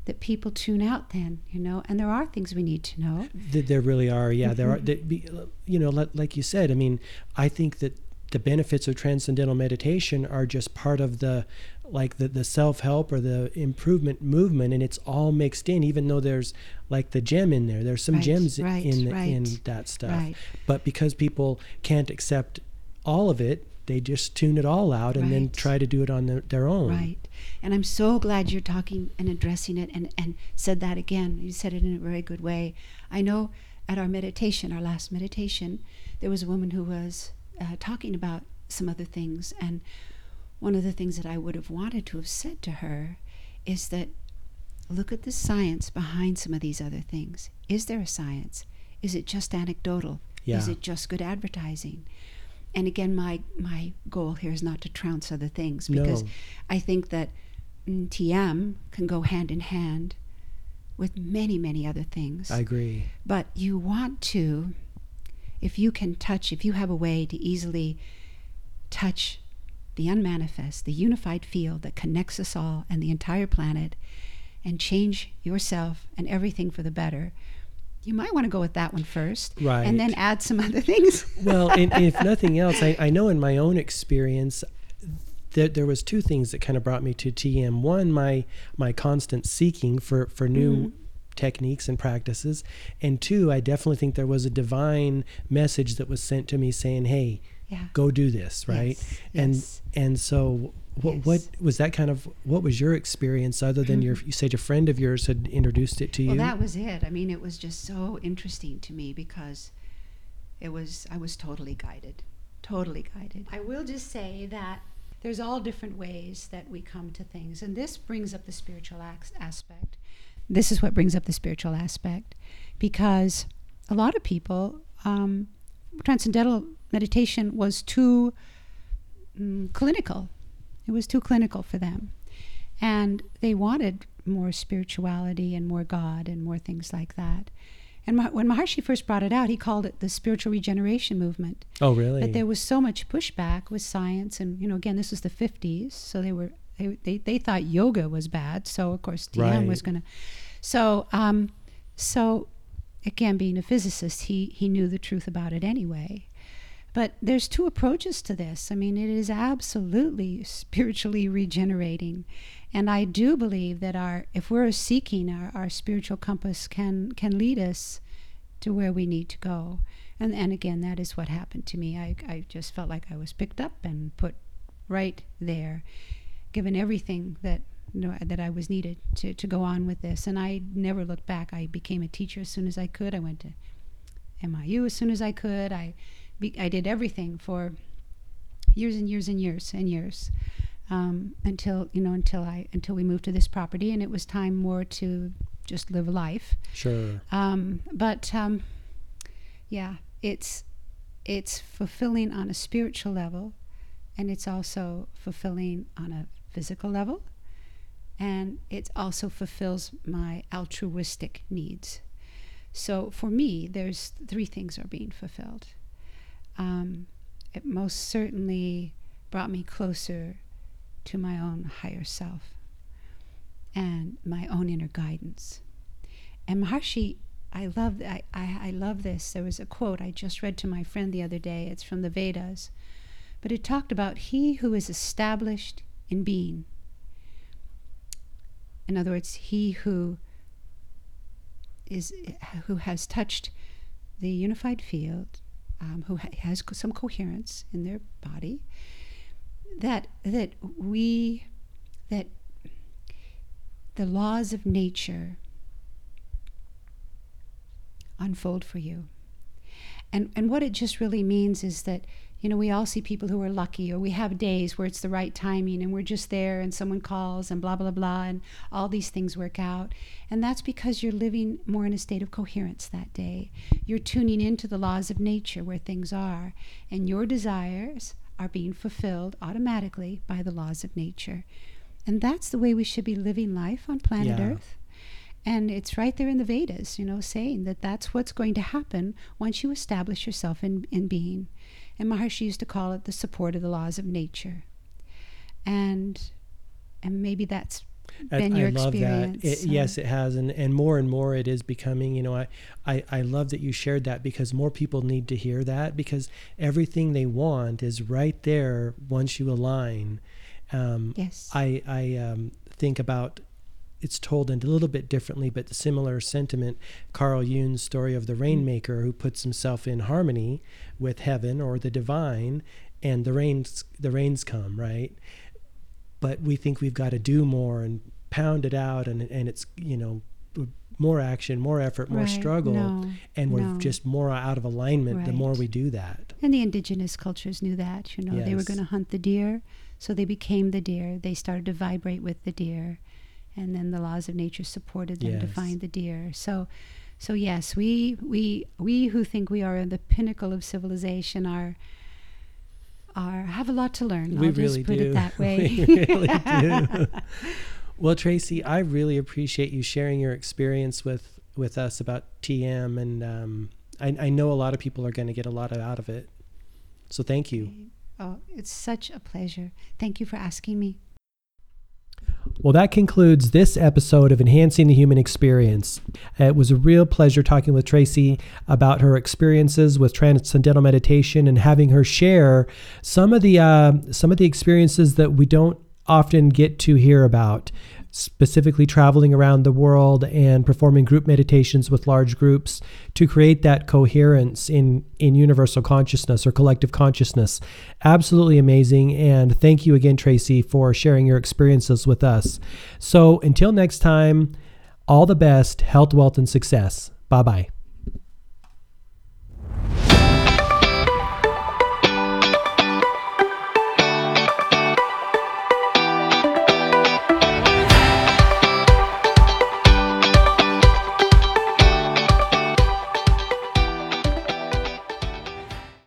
that people tune out then you know and there are things we need to know Th- There really are. Yeah, there are. Mhm. that be- You know, like, like you said. I mean, I think that the benefits of transcendental meditation are just part of the, like the the self help or the improvement movement, and it's all mixed in. Even though there's like the gem in there, there's some Right, gems right, in right, in that stuff. But because people can't accept all of it, they just tune it all out and then try to do it on their, their own. right. And i'm so glad you're talking and addressing it and and said that again. You said it in a very good way. I know at our meditation our last meditation there was a woman who was uh, talking about some other things. And one of the things that i would have wanted to have said to her is that look at the science behind some of these other things. Is there a science? Is it just anecdotal? Yeah. is it just good advertising and again my my goal here is not to trounce other things because No. i think that tm can go hand in hand with many many other things I agree. but you want to if you can touch if you have a way to easily touch the unmanifest the unified field that connects us all and the entire planet and change yourself and everything for the better you might want to go with that one first Right. and then add some other things well, and, and if nothing else, I, I know in my own experience that there was two things that kind of brought me to TM. One, my my constant seeking for for new Mhm. techniques and practices, and two, I definitely think there was a divine message that was sent to me saying, "Hey, yeah go do this," right? Yes, And yes. and so. What, what was that kind of what was your experience other than your you said a friend of yours had introduced it to you Well, that was it. I mean, it was just so interesting to me because it was I was totally guided, totally guided. I will just say that there's all different ways that we come to things, and this brings up the spiritual aspect. This is what brings up the spiritual aspect because a lot of people, um, transcendental meditation was too mm, clinical. It was too clinical for them. And they wanted more spirituality and more God and more things like that. And when Maharishi first brought it out, he called it the spiritual regeneration movement. Oh, really? But there was so much pushback with science, and you know, again, this was the '50s, so they were they they, they thought yoga was bad. So of course, TM right. was going to. So um, so again, being a physicist, he he knew the truth about it anyway. But there's two approaches to this. I mean, it is absolutely spiritually regenerating. And I do believe that our if we're seeking our, our spiritual compass can can lead us to where we need to go. And and again that is what happened to me. I, I just felt like I was picked up and put right there, given everything that you know, that I was needed to, to go on with this. And I never looked back. I became a teacher as soon as I could. I went to MIU as soon as I could. I be, I did everything for years and years and years and years um, until you know until I until we moved to this property and it was time more to just live life. Sure. Um, but um, yeah, it's it's fulfilling on a spiritual level, and it's also fulfilling on a physical level, and it also fulfills my altruistic needs. So for me, there's three things are being fulfilled um, it most certainly brought me closer to my own higher self and my own inner guidance. And Maharishi, I love, I, I, I love this. There was a quote I just read to my friend the other day. It's from the Vedas, but it talked about he who is established in being. In other words, he who is who has touched the unified field um, who ha- has some coherence in their body, that that we that the laws of nature unfold for you. And and what it just really means is that you know, we all see people who are lucky, or we have days where it's the right timing and we're just there and someone calls and blah, blah, blah, and all these things work out. And that's because you're living more in a state of coherence that day. You're tuning into the laws of nature where things are, and your desires are being fulfilled automatically by the laws of nature. And that's the way we should be living life on planet yeah. Earth. And it's right there in the Vedas, you know, saying that that's what's going to happen once you establish yourself in, in being. And Maharishi used to call it the support of the laws of nature. And and maybe that's been I, your I love experience. that. It, so. Yes, it has, and and more and more it is becoming. You know, I, I I love that you shared that because more people need to hear that because everything they want is right there once you align. Um, yes. I I um, think about it's told a little bit differently, but the similar sentiment. Carl Jung's story of the mm. rainmaker who puts himself in harmony with heaven or the divine, and the rains the rains come right. But we think we've got to do more and pound it out, and and it's you know more action, more effort, more right. struggle, no, and we're no. just more out of alignment right. the more we do that. And the indigenous cultures knew that. You know, yes. they were going to hunt the deer, so they became the deer. They started to vibrate with the deer and then the laws of nature supported them yes. to find the deer. So, so yes, we we we who think we are in the pinnacle of civilization are are have a lot to learn. We I'll really just put do. it that way. we really do. Well, Tracy, I really appreciate you sharing your experience with with us about TM, and um, I, I know a lot of people are going to get a lot out of it. So thank you. Oh, it's such a pleasure. Thank you for asking me. Well, that concludes this episode of Enhancing the Human Experience. It was a real pleasure talking with Tracy about her experiences with transcendental meditation and having her share some of the uh, some of the experiences that we don't often get to hear about specifically traveling around the world and performing group meditations with large groups to create that coherence in in universal consciousness or collective consciousness. Absolutely amazing and thank you again Tracy for sharing your experiences with us. So until next time all the best health wealth and success. Bye bye